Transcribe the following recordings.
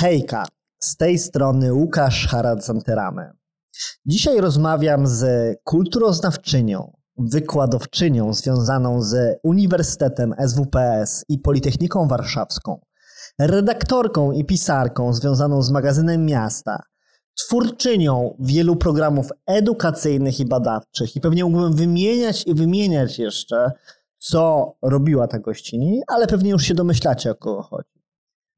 Hejka, z tej strony Łukasz Harad-Santeramy. Dzisiaj rozmawiam z kulturoznawczynią, wykładowczynią związaną z Uniwersytetem SWPS i Politechniką Warszawską, redaktorką i pisarką związaną z magazynem Miasta, twórczynią wielu programów edukacyjnych i badawczych i pewnie mógłbym wymieniać i wymieniać jeszcze, co robiła ta gościni, ale pewnie już się domyślacie, o kogo chodzi.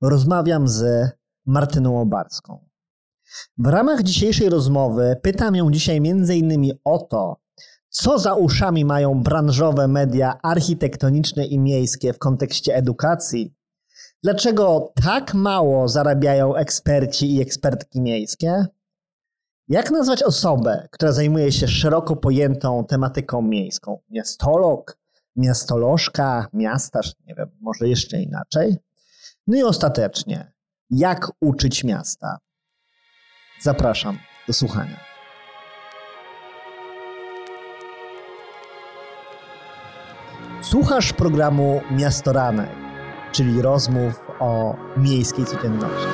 Rozmawiam z Martyną Obarską. W ramach dzisiejszej rozmowy pytam ją dzisiaj m.in. o to, co za uszami mają branżowe media architektoniczne i miejskie w kontekście edukacji, dlaczego tak mało zarabiają eksperci i ekspertki miejskie, jak nazwać osobę, która zajmuje się szeroko pojętą tematyką miejską? Miastolog, miastolożka, miastarz, nie wiem, może jeszcze inaczej. No i ostatecznie, jak uczyć miasta? Zapraszam do słuchania. Słuchasz programu Miastoranek, czyli rozmów o miejskiej codzienności.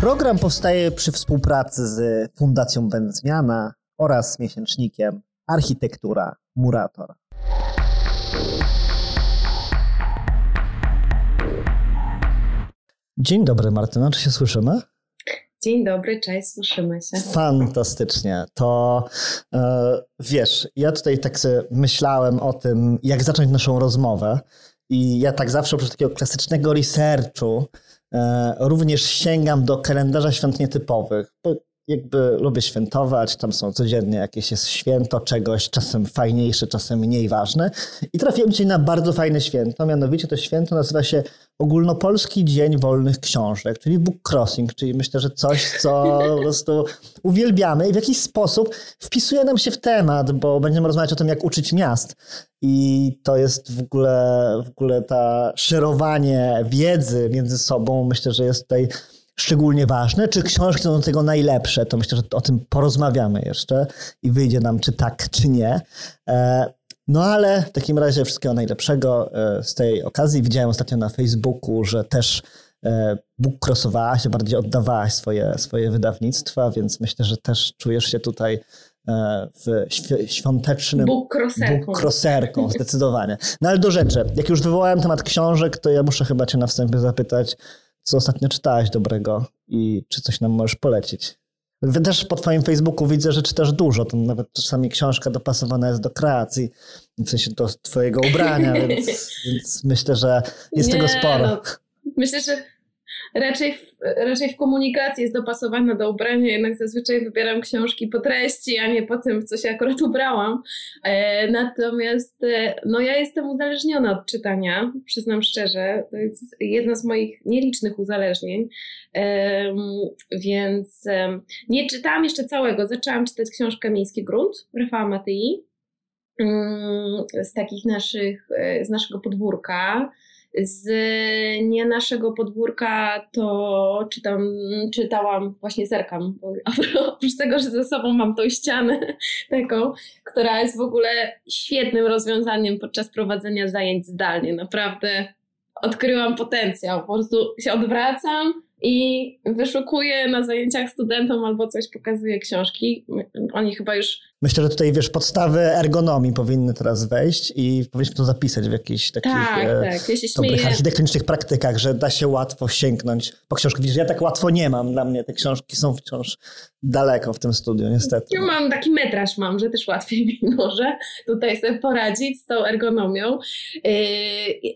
Program powstaje przy współpracy z Fundacją Będzmiana oraz miesięcznikiem Architektura Murator. Dzień dobry, Martyna, czy się słyszymy? Dzień dobry, cześć, słyszymy się. Fantastycznie. To e, wiesz, ja tutaj tak sobie myślałem o tym, jak zacząć naszą rozmowę. I ja tak zawsze oprócz takiego klasycznego researchu e, również sięgam do kalendarza świąt nietypowych. Bo jakby lubię świętować, tam są codziennie jakieś jest święto czegoś, czasem fajniejsze, czasem mniej ważne. I trafiłem dzisiaj na bardzo fajne święto, mianowicie to święto nazywa się Ogólnopolski Dzień Wolnych Książek, czyli book crossing, czyli myślę, że coś, co po prostu uwielbiamy i w jakiś sposób wpisuje nam się w temat, bo będziemy rozmawiać o tym, jak uczyć miast. I to jest w ogóle, w ogóle ta szerowanie wiedzy między sobą, myślę, że jest tutaj szczególnie ważne, czy książki są do tego najlepsze, to myślę, że o tym porozmawiamy jeszcze i wyjdzie nam, czy tak, czy nie. E, no ale w takim razie wszystkiego najlepszego e, z tej okazji. Widziałem ostatnio na Facebooku, że też e, bookcrossowałaś, bardziej oddawałaś swoje, swoje wydawnictwa, więc myślę, że też czujesz się tutaj w świątecznym bookcrosserką, zdecydowanie. No ale do rzeczy. Jak już wywołałem temat książek, to ja muszę chyba cię na wstępie zapytać, co ostatnio czytałeś dobrego i czy coś nam możesz polecić. Też po twoim Facebooku widzę, że czytasz dużo, to nawet czasami książka dopasowana jest do kreacji, w sensie do twojego ubrania, więc, więc myślę, że jest Nie, tego sporo. No, myślę, że raczej w, raczej w komunikacji jest dopasowana do ubrania, jednak zazwyczaj wybieram książki po treści, a nie po tym, w co się akurat ubrałam. E, natomiast e, no ja jestem uzależniona od czytania, przyznam szczerze. To jest jedno z moich nielicznych uzależnień. E, więc e, nie czytałam jeszcze całego. Zaczęłam czytać książkę Miejski Grunt Rafała Matyi mm, z takich naszych, e, z naszego podwórka. Z nie naszego podwórka to czytam, czytałam, właśnie zerkam, oprócz tego, że ze sobą mam tą ścianę taką, która jest w ogóle świetnym rozwiązaniem podczas prowadzenia zajęć zdalnie. Naprawdę odkryłam potencjał. Po prostu się odwracam i wyszukuję na zajęciach studentom albo coś pokazuję książki. Oni chyba już Myślę, że tutaj, wiesz, podstawy ergonomii powinny teraz wejść i powinniśmy to zapisać w jakichś takich tak, e, tak. Ja dobrych architektonicznych praktykach, że da się łatwo sięgnąć po książki. Widzisz, ja tak łatwo nie mam. Dla mnie te książki są wciąż daleko w tym studiu, niestety. Ja mam taki metraż mam, że też łatwiej mi może tutaj sobie poradzić z tą ergonomią, yy,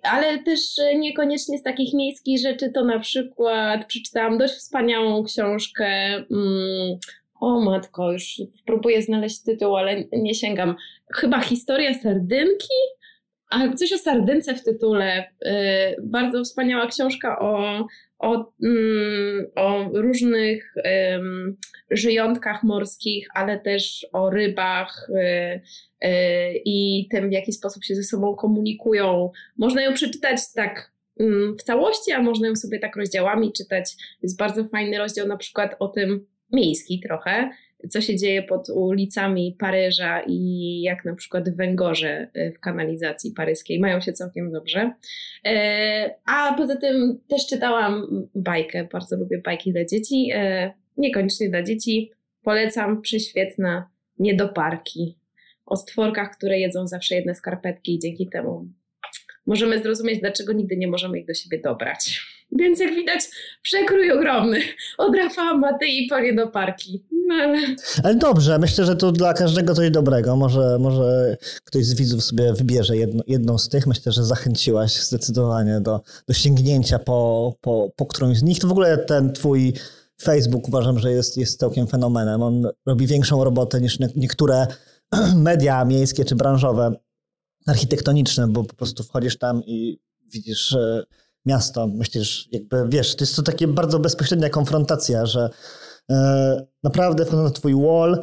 ale też niekoniecznie z takich miejskich rzeczy to na przykład przeczytałam dość wspaniałą książkę mm, o matko, już próbuję znaleźć tytuł, ale nie sięgam. Chyba historia sardynki? A coś o sardynce w tytule. Yy, bardzo wspaniała książka o, o, mm, o różnych żyjątkach morskich, ale też o rybach yy, yy, i tym, w jaki sposób się ze sobą komunikują. Można ją przeczytać tak mm, w całości, a można ją sobie tak rozdziałami czytać. Jest bardzo fajny rozdział na przykład o tym, miejski trochę, co się dzieje pod ulicami Paryża i jak na przykład Węgorze y, w kanalizacji paryskiej. Mają się całkiem dobrze. E, a poza tym też czytałam bajkę, bardzo lubię bajki dla dzieci. E, niekoniecznie dla dzieci. Polecam prześwietna Niedoparki o stworkach, które jedzą zawsze jedne skarpetki i dzięki temu możemy zrozumieć, dlaczego nigdy nie możemy ich do siebie dobrać. Więc jak widać, przekrój ogromny od Rafała Matei po nie do parki. No ale... ale dobrze, myślę, że to dla każdego coś dobrego. Może, może ktoś z widzów sobie wybierze jedno, jedną z tych. Myślę, że zachęciłaś zdecydowanie do, do sięgnięcia po, po, po którąś z nich. To w ogóle ten twój Facebook uważam, że jest, jest całkiem fenomenem. On robi większą robotę niż niektóre media miejskie czy branżowe, architektoniczne, bo po prostu wchodzisz tam i widzisz miasto, myślisz, jakby wiesz, to jest to takie bardzo bezpośrednia konfrontacja, że e, naprawdę na twój wall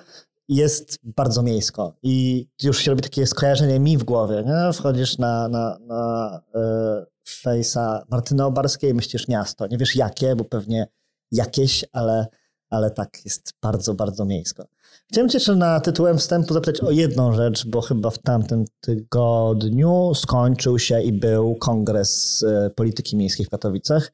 jest bardzo miejsko i już się robi takie skojarzenie mi w głowie, nie? Wchodzisz na, na, na e, fejsa Martyny Obarskiej, myślisz miasto, nie wiesz jakie, bo pewnie jakieś, ale, ale tak jest bardzo, bardzo miejsko. Chciałem Cię jeszcze na tytułem wstępu zapytać o jedną rzecz, bo chyba w tamtym tygodniu skończył się i był kongres e, polityki miejskiej w Katowicach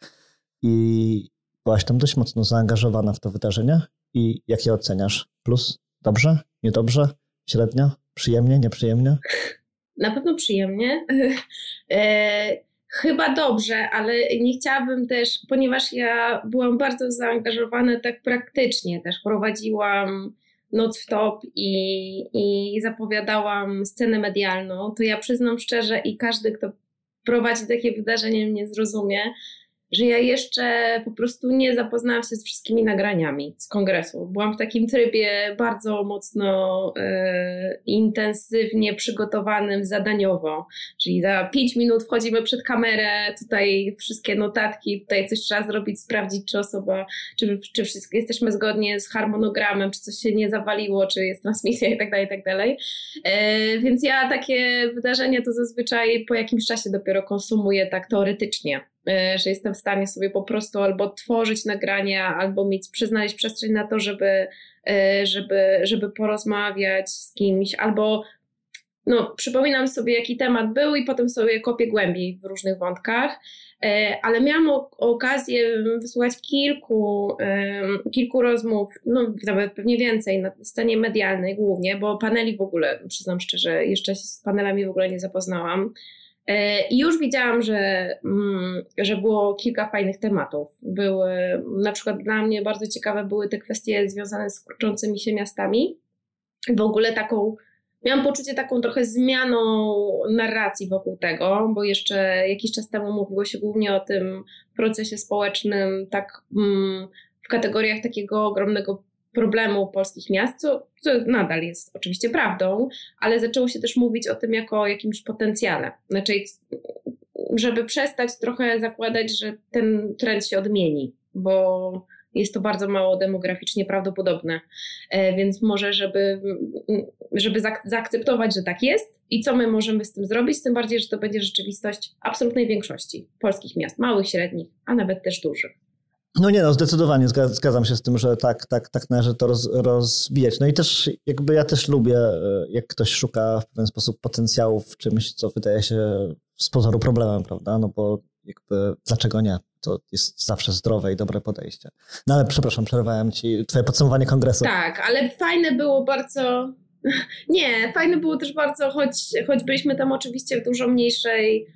i byłaś tam dość mocno zaangażowana w to wydarzenie. I jak je oceniasz? Plus? Dobrze? Niedobrze? Średnio? Przyjemnie? Nieprzyjemnie? Na pewno przyjemnie. E, chyba dobrze, ale nie chciałabym też, ponieważ ja byłam bardzo zaangażowana tak praktycznie, też prowadziłam noc w top i, i zapowiadałam scenę medialną, to ja przyznam szczerze i każdy, kto prowadzi takie wydarzenie mnie zrozumie, że ja jeszcze po prostu nie zapoznałam się z wszystkimi nagraniami z kongresu. Byłam w takim trybie bardzo mocno e, intensywnie przygotowanym zadaniowo, czyli za pięć minut wchodzimy przed kamerę, tutaj wszystkie notatki, tutaj coś trzeba zrobić, sprawdzić, czy osoba, czy, czy wszystko, jesteśmy zgodnie z harmonogramem, czy coś się nie zawaliło, czy jest transmisja i tak dalej, i tak dalej. E, więc ja takie wydarzenia to zazwyczaj po jakimś czasie dopiero konsumuję tak teoretycznie. E, że jestem w stanie sobie po prostu albo tworzyć nagrania, albo mieć, przyznać przestrzeń na to, żeby, e, żeby, żeby porozmawiać z kimś, albo no, przypominam sobie, jaki temat był i potem sobie kopię głębiej w różnych wątkach, e, ale miałam okazję wysłuchać kilku, kilku rozmów, no nawet pewnie więcej na scenie medialnej głównie, bo paneli w ogóle, przyznam szczerze, jeszcze się z panelami w ogóle nie zapoznałam. E, I już widziałam, że, mm, że było kilka fajnych tematów. Były, na przykład dla mnie bardzo ciekawe były te kwestie związane z kurczącymi się miastami. W ogóle taką, miałam poczucie taką trochę zmianą narracji wokół tego, bo jeszcze jakiś czas temu mówiło się głównie o tym procesie społecznym, tak mm, w kategoriach takiego ogromnego problemu polskich miast, co, co nadal jest oczywiście prawdą, ale zaczęło się też mówić o tym jako jakimś potencjale. Znaczy, żeby przestać trochę zakładać, że ten trend się odmieni, bo jest to bardzo mało demograficznie prawdopodobne. E, więc może, żeby, żeby zaakceptować, że tak jest i co my możemy z tym zrobić, tym bardziej, że to będzie rzeczywistość absolutnej większości polskich miast, małych, średnich, a nawet też dużych. No nie, no zdecydowanie zgadzam się z tym, że tak, tak, tak należy to roz, rozbijać. No i też jakby ja też lubię, e, jak ktoś szuka w pewien sposób potencjału w czymś, co wydaje się z pozoru problemem, prawda? No bo jakby dlaczego nie? To jest zawsze zdrowe i dobre podejście. No ale przepraszam, przerwałem ci twoje podsumowanie kongresu. Tak, ale fajne było bardzo... Nie, fajne było też bardzo, choć, choć byliśmy tam oczywiście w dużo mniejszej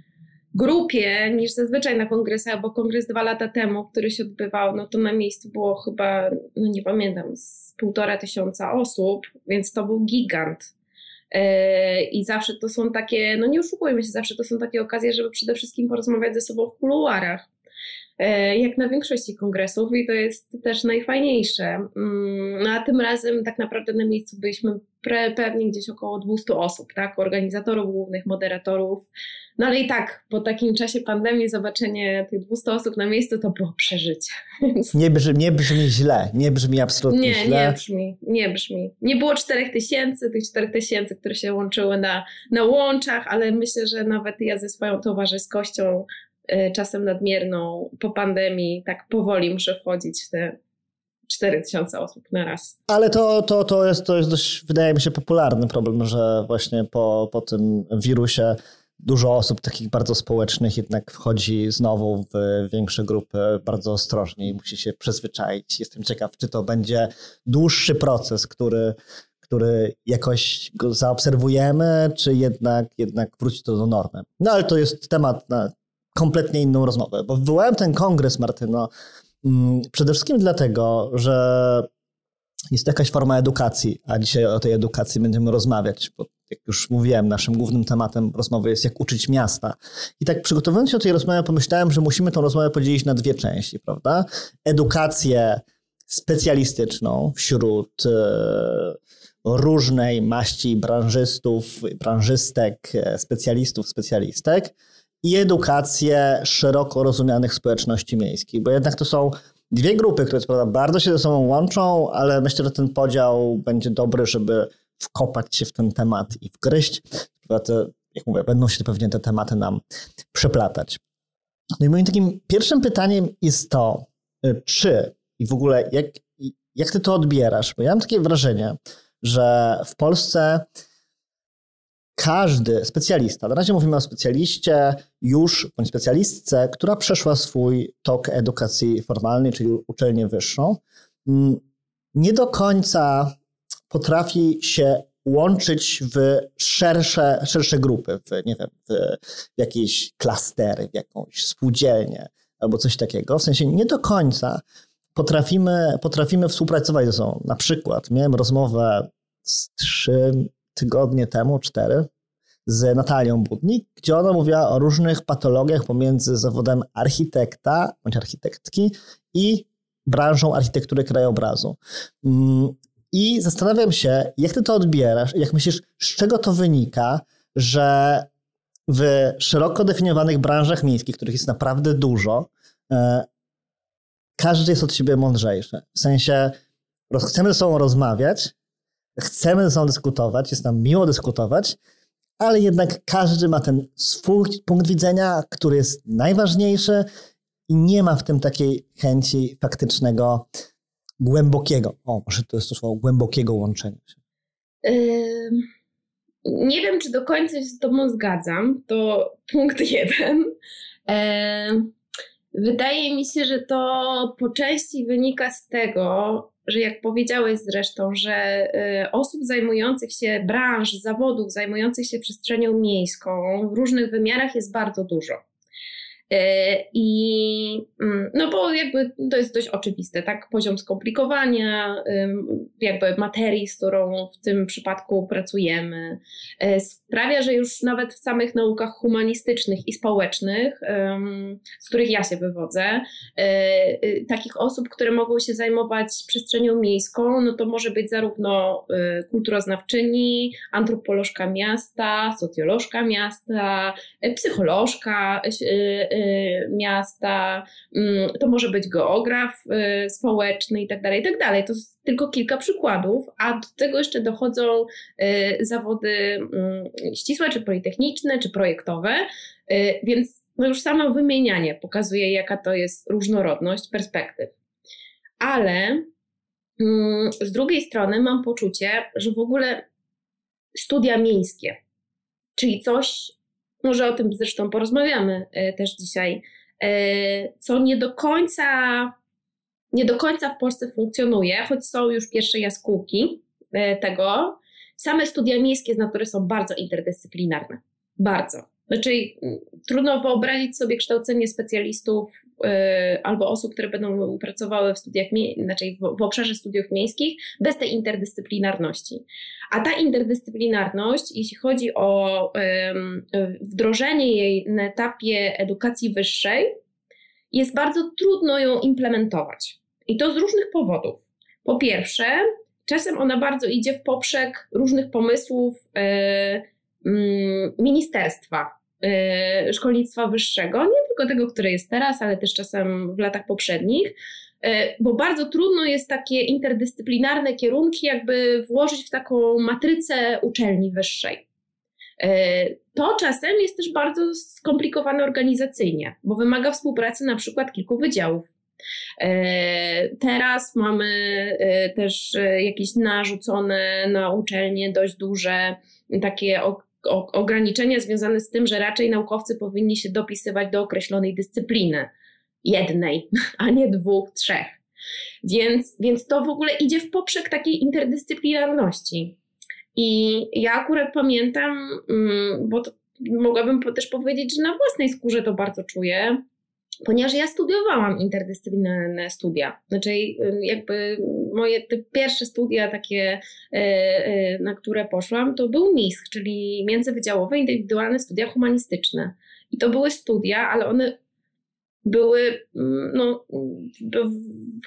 grupie niż zazwyczaj na kongresach, bo kongres dwa lata temu, który się odbywał, no to na miejscu było chyba, no nie pamiętam, z półtora tysiąca osób, więc to był gigant. E, I zawsze to są takie, no nie oszukujmy się, zawsze to są takie okazje, żeby przede wszystkim porozmawiać ze sobą w kuluarach. E, jak na większości kongresów i to jest też najfajniejsze. Mm, no a tym razem tak naprawdę na miejscu byliśmy pewnie gdzieś około 200 osób, tak? Organizatorów głównych, moderatorów. No ale i tak, po takim czasie pandemii zobaczenie tych 200 osób na miejscu to było przeżycie. Nie, brzmi, nie brzmi źle, nie brzmi absolutnie nie, źle. Nie, brzmi, nie brzmi. Nie było 4000, tych 4000, które się łączyły na, na łączach, ale myślę, że nawet ja ze swoją towarzyskością y, czasem nadmierną po pandemii tak powoli muszę wchodzić w te 4000 osób na raz. Ale to, to, to, jest, to jest dość, wydaje mi się, popularny problem, że właśnie po, po tym wirusie dużo osób takich bardzo społecznych jednak wchodzi znowu w większe grupy bardzo ostrożnie i musi się przyzwyczaić. Jestem ciekaw, czy to będzie dłuższy proces, który, który jakoś go zaobserwujemy, czy jednak, jednak wróci to do normy. No ale to jest temat na kompletnie inną rozmowę, bo wywołałem ten kongres, Martyno, mm, przede wszystkim dlatego, że jest jakaś forma edukacji, a dzisiaj o tej edukacji będziemy rozmawiać, bo jak już mówiłem, naszym głównym tematem rozmowy jest jak uczyć miasta. I tak przygotowując się do tej rozmowy, pomyślałem, że musimy tę rozmowę podzielić na dwie części, prawda? Edukację specjalistyczną wśród e, różnej maści branżystów, branżystek, e, specjalistów, specjalistek i edukację szeroko rozumianych społeczności miejskich, bo jednak to są dwie grupy, które prawda, bardzo się ze sobą łączą, ale myślę, że ten podział będzie dobry, żeby wkopać się w ten temat i wgryźć. Te, jak mówię, będą się pewnie te tematy nam przeplatać. No i moim takim pierwszym pytaniem jest to, y, czy i w ogóle jak, jak ty to odbierasz? Bo ja mam takie wrażenie, że w Polsce każdy specjalista, na razie mówimy o specjaliście już, bądź specjalistce, która przeszła swój tok edukacji formalnej, czyli uczelnię wyższą, mm, nie do końca potrafi się łączyć w szersze, szersze grupy, w, nie wiem, w jakieś klastery, w jakąś spółdzielnię albo coś takiego. W sensie nie do końca potrafimy, potrafimy współpracować ze sobą. Na przykład miałem rozmowę z trzy tygodnie temu, cztery, z Natalią Budnik, gdzie ona mówiła o różnych patologiach pomiędzy zawodem architekta bądź architektki i branżą architektury krajobrazu. I zastanawiam się, jak ty to odbierasz, jak myślisz, z czego to wynika, że w szeroko definiowanych branżach miejskich, których jest naprawdę dużo, e, każdy jest od siebie mądrzejszy. W sensie, chcemy ze sobą rozmawiać, chcemy ze sobą dyskutować, jest nam miło dyskutować, ale jednak każdy ma ten swój punkt widzenia, który jest najważniejszy i nie ma w tym takiej chęci faktycznego, głębokiego, o, może to jest to słowo, głębokiego łączenia się. nie wiem, czy do końca się z Tobą zgadzam. To punkt jeden. wydaje mi się, że to po części wynika z tego, że jak powiedziałeś zresztą, że y, osób zajmujących się branż, zawodów, zajmujących się przestrzenią miejską w różnych wymiarach jest bardzo dużo. E, I mm, no bo jakby to jest dość oczywiste, tak? Poziom skomplikowania, jakby materii, z którą w tym przypadku pracujemy, e, sprawia, że już nawet w samych naukach humanistycznych i społecznych, z których ja się wywodzę, e, takich osób, które mogą się zajmować przestrzenią miejską, no to może być zarówno kulturoznawczyni, antropolożka miasta, socjolożka miasta, psycholożka Y, miasta, mm, to może być geograf y, społeczny i tak dalej, i tak. To jest tylko kilka przykładów, a do tego jeszcze dochodzą y, zawody mm, ścisłe, czy politechniczne, czy projektowe, więc no już samo wymienianie pokazuje, jaka to jest różnorodność perspektyw. Ale mm, z drugiej strony mam poczucie, że w ogóle studia miejskie, czyli coś, może o tym zresztą porozmawiamy e, też dzisiaj, e, co nie do końca, nie do końca w Polsce funkcjonuje, choć są już pierwsze jaskółki e, tego. Same studia miejskie z natury są bardzo interdyscyplinarne. Bardzo. Znaczy, mm, trudno wyobrazić sobie kształcenie specjalistów albo osób, które będą pracowały w studiach, znaczy w, obszarze studiów miejskich, bez tej interdyscyplinarności. A ta interdyscyplinarność, jeśli chodzi o wdrożenie jej na etapie edukacji wyższej, jest bardzo trudno ją implementować. I to z różnych powodów. Po pierwsze, czasem ona bardzo idzie w poprzek różnych pomysłów. Yy, ministerstwa Y, szkolnictwa wyższego, nie tylko tego, które jest teraz, ale też czasem w latach poprzednich, y, bo bardzo trudno jest takie interdyscyplinarne kierunki jakby włożyć w taką matrycę uczelni wyższej. Y, to czasem jest też bardzo skomplikowane organizacyjnie, bo wymaga współpracy na przykład kilku wydziałów. Teraz mamy też jakieś narzucone na uczelnie dość duże takie ograniczenia związane z tym, że raczej naukowcy powinni się dopisywać do określonej dyscypliny. Jednej, a nie dwóch, trzech. Więc, więc to w ogóle idzie w poprzek takiej interdyscyplinarności. I ja akurat pamiętam, mm, bo to, mogłabym też powiedzieć, że na własnej skórze to bardzo czuję, ponieważ ja studiowałam interdyscyplinarne studia. Znaczy, jakby moje te pierwsze studia takie, e, e, na które poszłam, to był MISH, czyli międzywydziałowe indywidualne studia humanistyczne. I to były studia, ale one były, mm, no,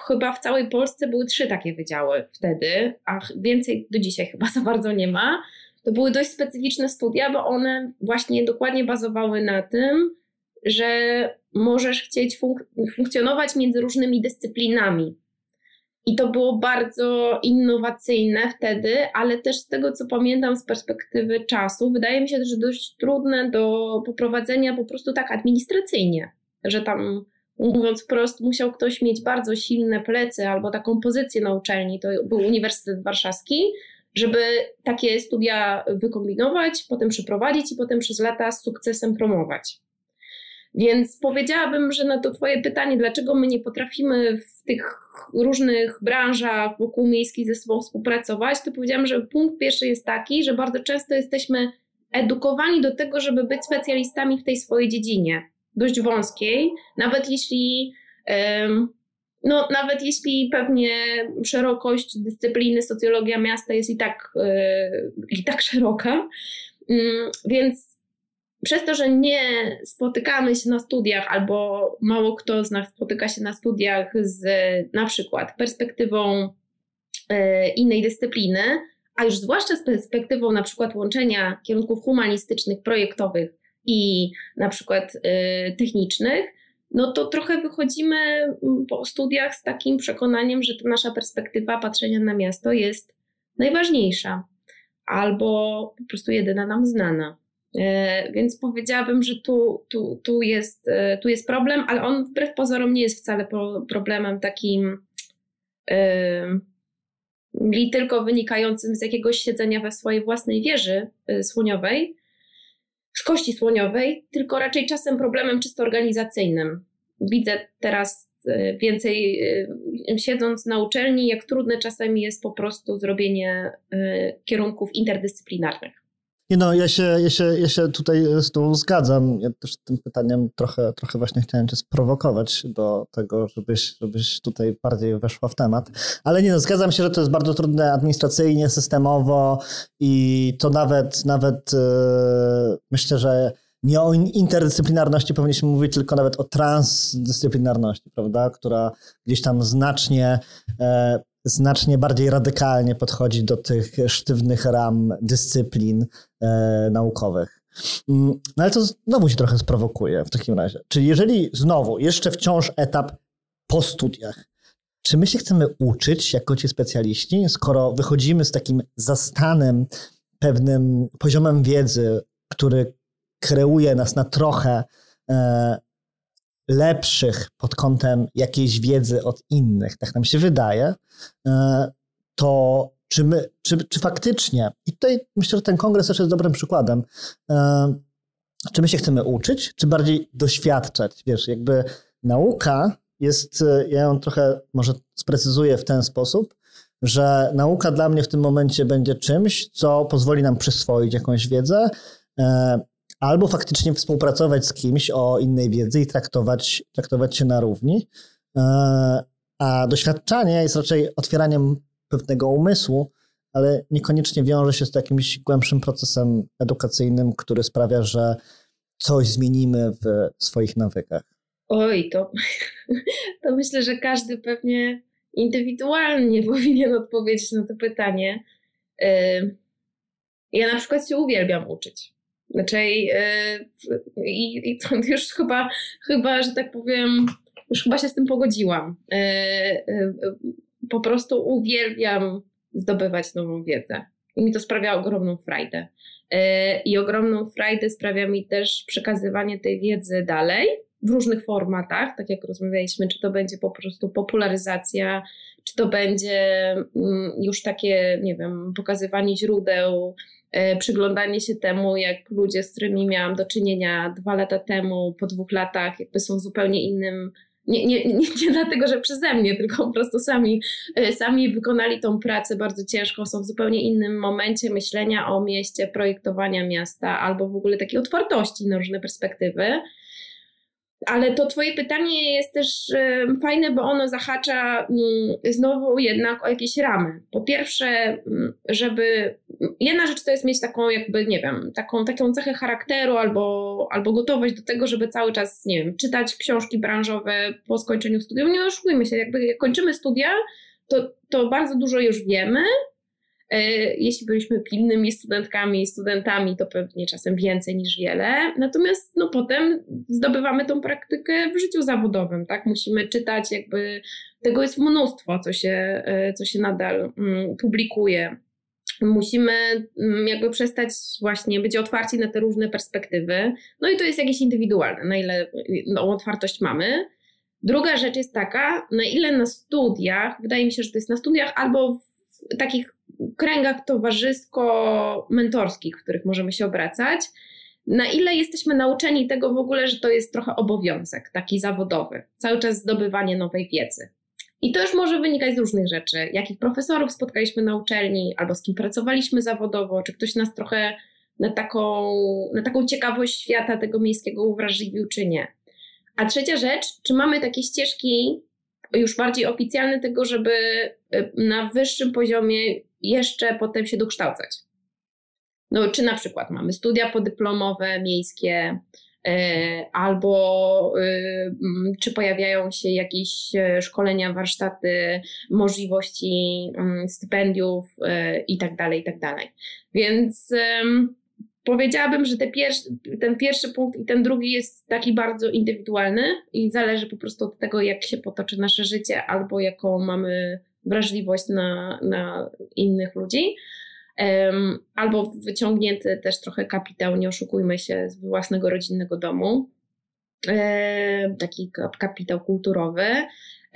chyba w całej Polsce były trzy takie wydziały wtedy, a więcej do dzisiaj chyba za bardzo nie ma. To były dość specyficzne studia, bo one właśnie dokładnie bazowały na tym, że możesz chcieć funk funkcjonować między różnymi dyscyplinami. I to było bardzo innowacyjne wtedy, ale też z tego, co pamiętam z perspektywy czasu, wydaje mi się, że dość trudne do poprowadzenia po prostu tak administracyjnie, że tam mówiąc wprost, musiał ktoś mieć bardzo silne plecy albo taką pozycję na uczelni, to był Uniwersytet Warszawski, żeby takie studia wykombinować, potem przeprowadzić i potem przez lata z sukcesem promować. Więc powiedziałabym, że na to Twoje pytanie, dlaczego my nie potrafimy w tych różnych branżach wokół miejskich ze sobą współpracować, to powiedziałam, że punkt pierwszy jest taki, że bardzo często jesteśmy edukowani do tego, żeby być specjalistami w tej swojej dziedzinie, dość wąskiej, nawet jeśli. No, nawet jeśli pewnie szerokość dyscypliny socjologia miasta jest i tak, e, i tak szeroka, mm, więc przez to, że nie spotykamy się na studiach, albo mało kto z nas spotyka się na studiach z na przykład perspektywą e, innej dyscypliny, a już zwłaszcza z perspektywą na przykład łączenia kierunków humanistycznych, projektowych i na przykład e, technicznych, no to trochę wychodzimy po studiach z takim przekonaniem, że ta nasza perspektywa patrzenia na miasto jest najważniejsza albo po prostu jedyna nam znana. E, więc powiedziałabym, że tu, tu, tu, jest, e, tu jest problem, ale on wbrew pozorom nie jest wcale problemem takim li tylko wynikającym z jakiegoś siedzenia we swojej własnej wieży e, słoniowej, z kości słoniowej, tylko raczej czasem problemem czysto organizacyjnym. Widzę teraz więcej, siedząc na uczelni, jak trudne czasami jest po prostu zrobienie kierunków interdyscyplinarnych. Nie no, ja się, ja, się, ja się tutaj z tą zgadzam. Ja też tym pytaniem trochę, trochę właśnie chciałem cię sprowokować do tego, żebyś, żebyś tutaj bardziej weszła w temat. Ale nie no, zgadzam się, że to jest bardzo trudne administracyjnie, systemowo i to nawet, nawet yy, myślę, że nie o interdyscyplinarności powinniśmy mówić, tylko nawet o transdyscyplinarności, prawda, która gdzieś tam znacznie e, znacznie bardziej radykalnie podchodzi do tych sztywnych ram dyscyplin e, naukowych. Mm, no ale to znowu się trochę sprowokuje w takim razie. Czyli jeżeli znowu, jeszcze wciąż etap po studiach, czy my się chcemy uczyć jako ci specjaliści, skoro wychodzimy z takim zastanem, pewnym poziomem wiedzy, który kreuje nas na trochę e, lepszych pod kątem jakiejś wiedzy od innych, tak nam się wydaje, e, to czy, my, czy, czy faktycznie, i tutaj myślę, że ten kongres też jest dobrym przykładem, e, czy my się chcemy uczyć, czy bardziej doświadczać? Wiesz, jakby nauka jest, e, ja ją trochę może sprecyzuję w ten sposób, że nauka dla mnie w tym momencie będzie czymś, co pozwoli nam przyswoić jakąś wiedzę, albo faktycznie współpracować z kimś o innej wiedzy i traktować, traktować się na równi. E, a doświadczanie jest raczej otwieraniem pewnego umysłu, ale niekoniecznie wiąże się z jakimś głębszym procesem edukacyjnym, który sprawia, że coś zmienimy w swoich nawykach. Oj, to, to myślę, że każdy pewnie indywidualnie powinien odpowiedzieć na to pytanie. Ja na przykład się uwielbiam uczyć. Znaczy, i, i to już chyba, chyba, że tak powiem, już chyba się z tym pogodziłam. Yy, yy, po prostu uwielbiam zdobywać nową wiedzę. I mi to sprawia ogromną frajdę. I ogromną frajdę sprawia mi też przekazywanie tej wiedzy dalej. w różnych formatach, tak jak rozmawialiśmy, czy to będzie po prostu popularyzacja, czy to będzie mm, już takie, nie wiem, pokazywanie źródeł, e, przyglądanie się temu, jak ludzie, z którymi miałam do czynienia dwa lata temu, po dwóch latach, jakby są zupełnie innym nie, nie, nie, nie dlatego, że przeze mnie, tylko po prostu sami, e, sami wykonali tą pracę bardzo ciężką, są w zupełnie innym momencie myślenia o mieście, projektowania miasta albo w ogóle takiej otwartości na różne perspektywy. Ale to Twoje pytanie jest też fajne, bo ono zahacza mm, znowu jednak o jakieś ramy. Po pierwsze, mm, żeby. Jedna rzecz to jest mieć taką, jakby, nie wiem, taką, taką cechę charakteru albo, albo gotowość do tego, żeby cały czas, nie wiem, czytać książki branżowe po skończeniu studiów. Nie oszukujmy się, jakby jak kończymy studia, to, to bardzo dużo już wiemy, jeśli byliśmy pilnymi studentkami i studentami, to pewnie czasem więcej niż wiele. Natomiast no, potem zdobywamy tą praktykę w życiu zawodowym, tak? Musimy czytać, jakby tego jest mnóstwo, co się, e, co się nadal mm, publikuje. Musimy mm, jakby przestać właśnie być otwarci na te różne perspektywy. No i to jest jakieś indywidualne, na ile no, otwartość mamy. Druga rzecz jest taka, na ile na studiach, wydaje mi się, że to jest na studiach albo w takich kręgach towarzysko-mentorskich, w których możemy się obracać, na ile jesteśmy nauczeni tego w ogóle, że to jest trochę obowiązek taki zawodowy, cały czas zdobywanie nowej wiedzy. I to już może wynikać z różnych rzeczy. Jakich profesorów spotkaliśmy na uczelni, albo z kim pracowaliśmy zawodowo, czy ktoś nas trochę na taką, na taką ciekawość świata tego miejskiego uwrażliwił, czy nie. A trzecia rzecz, czy mamy takie ścieżki już bardziej oficjalne tego, żeby y, na wyższym poziomie jeszcze potem się dokształcać. No, czy na przykład mamy studia podyplomowe miejskie, y, albo y, czy pojawiają się jakieś szkolenia, warsztaty, możliwości stypendiów i tak dalej, i tak dalej. Więc powiedziałabym, że te ten pierwszy punkt i ten drugi jest taki bardzo indywidualny i zależy po prostu od tego, jak się potoczy nasze życie albo jaką mamy wrażliwość na, na innych ludzi. Albo wyciągnięty też trochę kapitał, nie oszukujmy się, z własnego rodzinnego domu. E, taki kapitał kulturowy.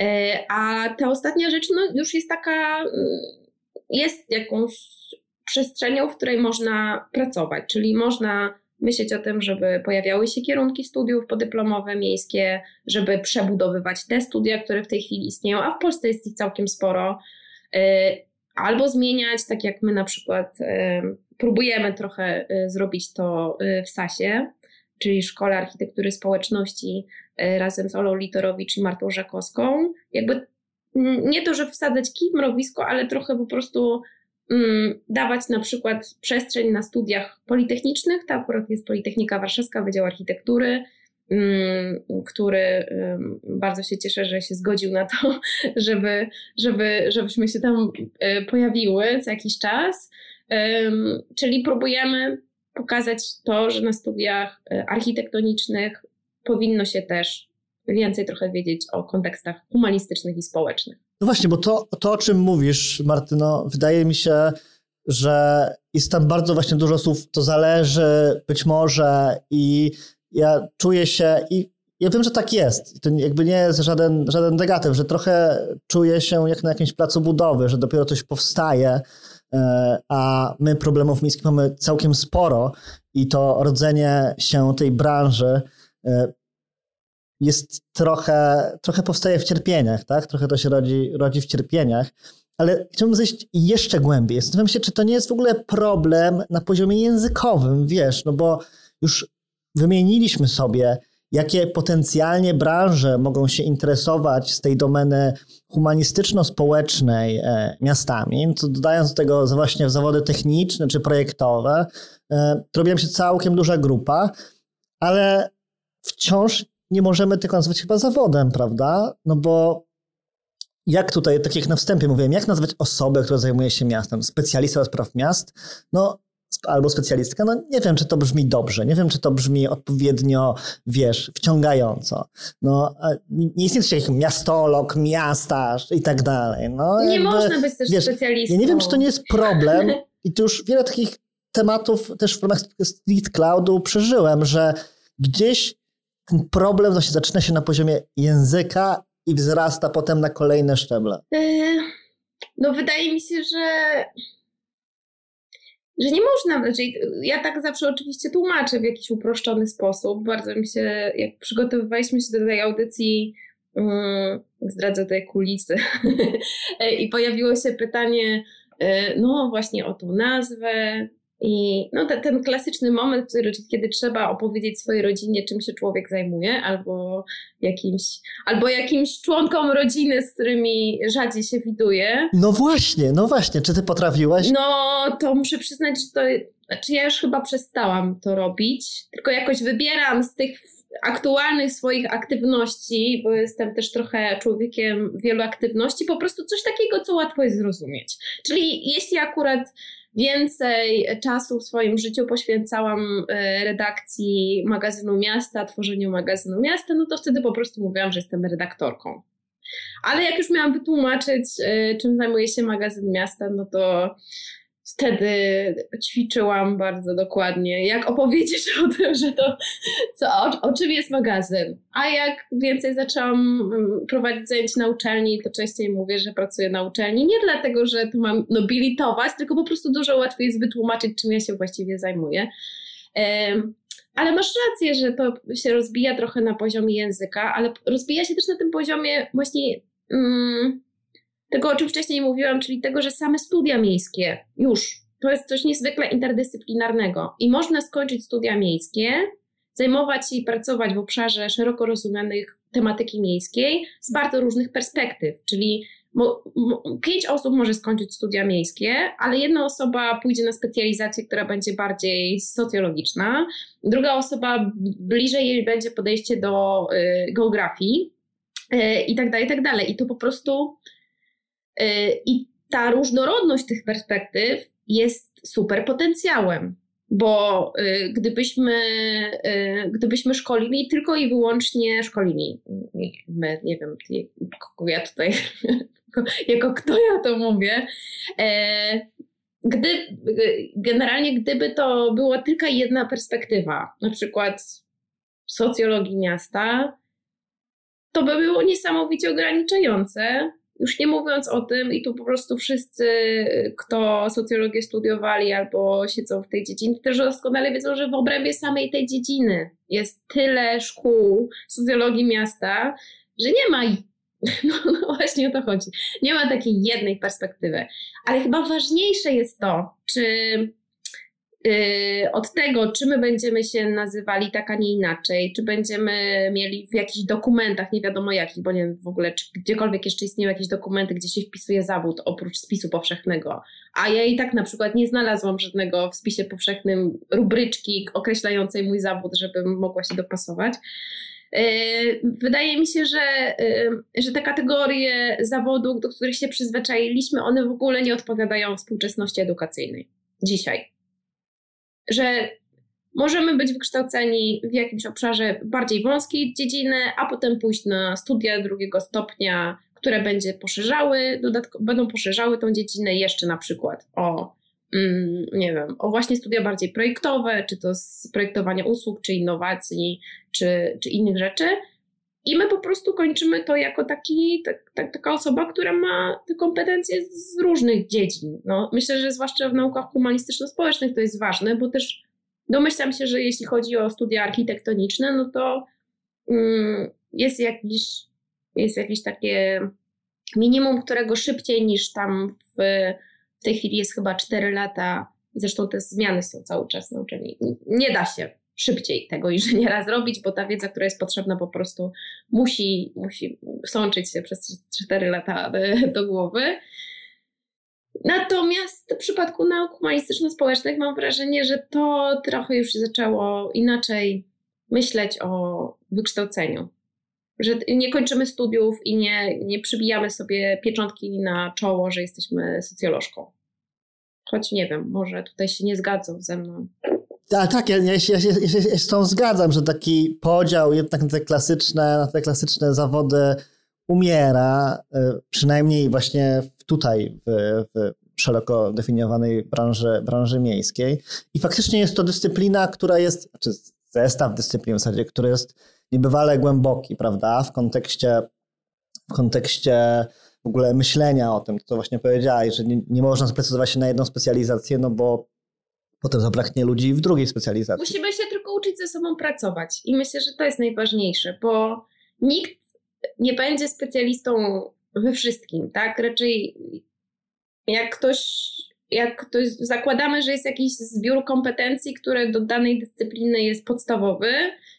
E, a ta ostatnia rzecz no, już jest taka, jest jakąś przestrzenią, w której można pracować, czyli można myśleć o tym, żeby pojawiały się kierunki studiów podyplomowe miejskie, żeby przebudowywać te studia, które w tej chwili istnieją, a w Polsce jest ich całkiem sporo, y, albo zmieniać, tak jak my na przykład y, próbujemy trochę y, zrobić to w SASie, czyli Szkole Architektury Społeczności razem z Olą Litorowicz i Martą Żakowską. Jakby nie to, że wsadzać kij w mrowisko, ale trochę po prostu Mm, dawać na przykład przestrzeń na studiach politechnicznych. To akurat jest Politechnika Warszawska, Wydział Architektury, mm, który bardzo się cieszę, że się zgodził na to, żeby, żeby, żebyśmy się tam e, pojawiły co jakiś czas. Czyli próbujemy pokazać to, że na studiach e, architektonicznych powinno się też więcej trochę wiedzieć o kontekstach humanistycznych i społecznych. No właśnie, bo to, to o czym mówisz, Martyno, wydaje mi się, że jest tam bardzo właśnie dużo słów, to zależy, być może i ja czuję się i ja wiem, że tak jest. To jakby nie jest żaden, żaden negatyw, że trochę czuję się jak na jakimś placu budowy, że dopiero coś powstaje, e, a my problemów miejskich mamy całkiem sporo i to rodzenie się tej branży e, jest trochę, trochę powstaje w cierpieniach, tak? Trochę to się rodzi, rodzi w cierpieniach. Ale chciałbym zejść jeszcze głębiej. Zastanawiam się, czy to nie jest w ogóle problem na poziomie językowym, wiesz, no bo już wymieniliśmy sobie, jakie potencjalnie branże mogą się interesować z tej domeny humanistyczno-społecznej e, miastami, to dodając do tego właśnie zawody techniczne czy projektowe, e, robiła się całkiem duża grupa, ale wciąż nie możemy tego nazwać chyba zawodem, prawda? No bo jak tutaj, tak jak na wstępie mówiłem, jak nazwać osobę, która zajmuje się miastem? Specjalista od spraw miast? No, albo specjalistka, no nie wiem, czy to brzmi dobrze, nie wiem, czy to brzmi odpowiednio, wiesz, wciągająco. No, nie istnieje coś jak miastolog, miastarz i tak dalej. No, nie jakby, można być też wiesz, specjalistą. Ja nie wiem, czy to nie jest problem i tu już wiele takich tematów też w ramach Street Cloudu przeżyłem, że gdzieś ten problem właśnie zaczyna się na poziomie języka i wzrasta potem na kolejne szczeble? E, no wydaje mi się, że że nie można, znaczy ja tak zawsze oczywiście tłumaczę w jakiś uproszczony sposób. Bardzo mi się, jak przygotowywaliśmy się do tej audycji, um, zdradzę te kulisy i pojawiło się pytanie, e, no właśnie o tą nazwę, i no, te, ten klasyczny moment, kiedy trzeba opowiedzieć swojej rodzinie, czym się człowiek zajmuje, albo jakimś, albo jakimś członkom rodziny, z którymi rzadziej się widuje. No właśnie, no właśnie, czy ty potrafiłaś? No, to muszę przyznać, że to, znaczy ja już chyba przestałam to robić, tylko jakoś wybieram z tych aktualnych swoich aktywności, bo jestem też trochę człowiekiem wielu aktywności, po prostu coś takiego, co łatwo jest zrozumieć. Czyli jeśli akurat więcej czasu w swoim życiu poświęcałam e, redakcji magazynu Miasta, tworzeniu magazynu Miasta, no to wtedy po prostu mówiłam, że jestem redaktorką. Ale jak już miałam wytłumaczyć, e, czym zajmuje się magazyn Miasta, no to wtedy ćwiczyłam bardzo dokładnie, jak opowiedzieć o tym, że to, co, o, o, czym jest magazyn. A jak więcej zaczęłam mm, prowadzić zajęć na uczelni, to częściej mówię, że pracuję na uczelni. Nie dlatego, że tu mam nobilitować, tylko po prostu dużo łatwiej jest wytłumaczyć, czym ja się właściwie zajmuję. Ale masz rację, że to się rozbija trochę na poziomie języka, ale rozbija się też na tym poziomie właśnie. Mm, tego, o czym wcześniej mówiłam, czyli tego, że same studia miejskie już to jest coś niezwykle interdyscyplinarnego i można skończyć studia miejskie, zajmować się i pracować w obszarze szeroko rozumianych tematyki miejskiej z bardzo różnych perspektyw, czyli pięć osób może skończyć studia miejskie, ale jedna osoba pójdzie na specjalizację, która będzie bardziej socjologiczna, druga osoba bliżej jej będzie podejście do y, geografii y, i tak dalej, i tak dalej. I to po prostu I ta różnorodność tych perspektyw jest super potencjałem, bo y, gdybyśmy, y, gdybyśmy szkolili tylko i wyłącznie szkolili, my, nie wiem, kogo ja tutaj, jako kto ja to mówię, e, gdy, generalnie gdyby to była tylko jedna perspektywa, na przykład socjologii miasta, to by było niesamowicie ograniczające, już nie mówiąc o tym, i tu po prostu wszyscy, kto socjologię studiowali albo siedzą w tej dziedzinie, też doskonale wiedzą, że w obrębie samej tej dziedziny jest tyle szkół socjologii miasta, że nie ma no, no, właśnie o to chodzi. Nie ma takiej jednej perspektywy. Ale chyba ważniejsze jest to, czy od tego, czy my będziemy się nazywali tak, a nie inaczej, czy będziemy mieli w jakichś dokumentach, nie wiadomo jakich, bo nie wiem w ogóle, czy gdziekolwiek jeszcze istnieją jakieś dokumenty, gdzie się wpisuje zawód oprócz spisu powszechnego. A ja i tak na przykład nie znalazłam żadnego w spisie powszechnym rubryczki określającej mój zawód, żebym mogła się dopasować. Y, wydaje mi się, że, y, że te kategorie zawodu, do których się przyzwyczailiśmy, one w ogóle nie odpowiadają współczesności edukacyjnej dzisiaj że możemy być wykształceni w jakimś obszarze bardziej wąskiej dziedziny, a potem pójść na studia drugiego stopnia, które będzie poszerzały, będą poszerzały tą dziedzinę jeszcze na przykład o, mm, nie wiem, o właśnie studia bardziej projektowe, czy to z projektowania usług, czy innowacji, czy, czy innych rzeczy. I my po prostu kończymy to jako taki, tak, tak, taka osoba, która ma te kompetencje z różnych dziedzin. No, myślę, że zwłaszcza w naukach humanistyczno-społecznych to jest ważne, bo też domyślam się, że jeśli chodzi o studia architektoniczne, no to mm, jest, jakiś, jest jakieś takie minimum, którego szybciej niż tam w, w tej chwili jest chyba 4 lata. Zresztą te zmiany są cały czas na uczelni. Nie da się szybciej tego inżyniera zrobić, bo ta wiedza, która jest potrzebna, po prostu musi, musi sączyć się przez 4 lata do głowy. Natomiast w przypadku nauk humanistyczno-społecznych mam wrażenie, że to trochę już się zaczęło inaczej myśleć o wykształceniu. Że nie kończymy studiów i nie, nie przybijamy sobie pieczątki na czoło, że jesteśmy socjolożką. Choć nie wiem, może tutaj się nie zgadzą ze mną. Tak, tak, ja, ja, ja, ja, się z tą zgadzam, że taki podział jednak na te klasyczne, na te klasyczne zawody umiera, e, przynajmniej właśnie tutaj w, w szeroko definiowanej branży, branży miejskiej. I faktycznie jest to dyscyplina, która jest, czy zestaw dyscyplin w zasadzie, który jest niebywale głęboki, prawda, w kontekście, w kontekście w ogóle myślenia o tym, co właśnie powiedziałeś, że nie, nie można sprecyzować się na jedną specjalizację, no bo potem zabraknie ludzi w drugiej specjalizacji. Musimy się tylko uczyć ze sobą pracować i myślę, że to jest najważniejsze, bo nikt nie będzie specjalistą we wszystkim, tak? Raczej jak ktoś, jak ktoś zakładamy, że jest jakiś zbiór kompetencji, które do danej dyscypliny jest podstawowy.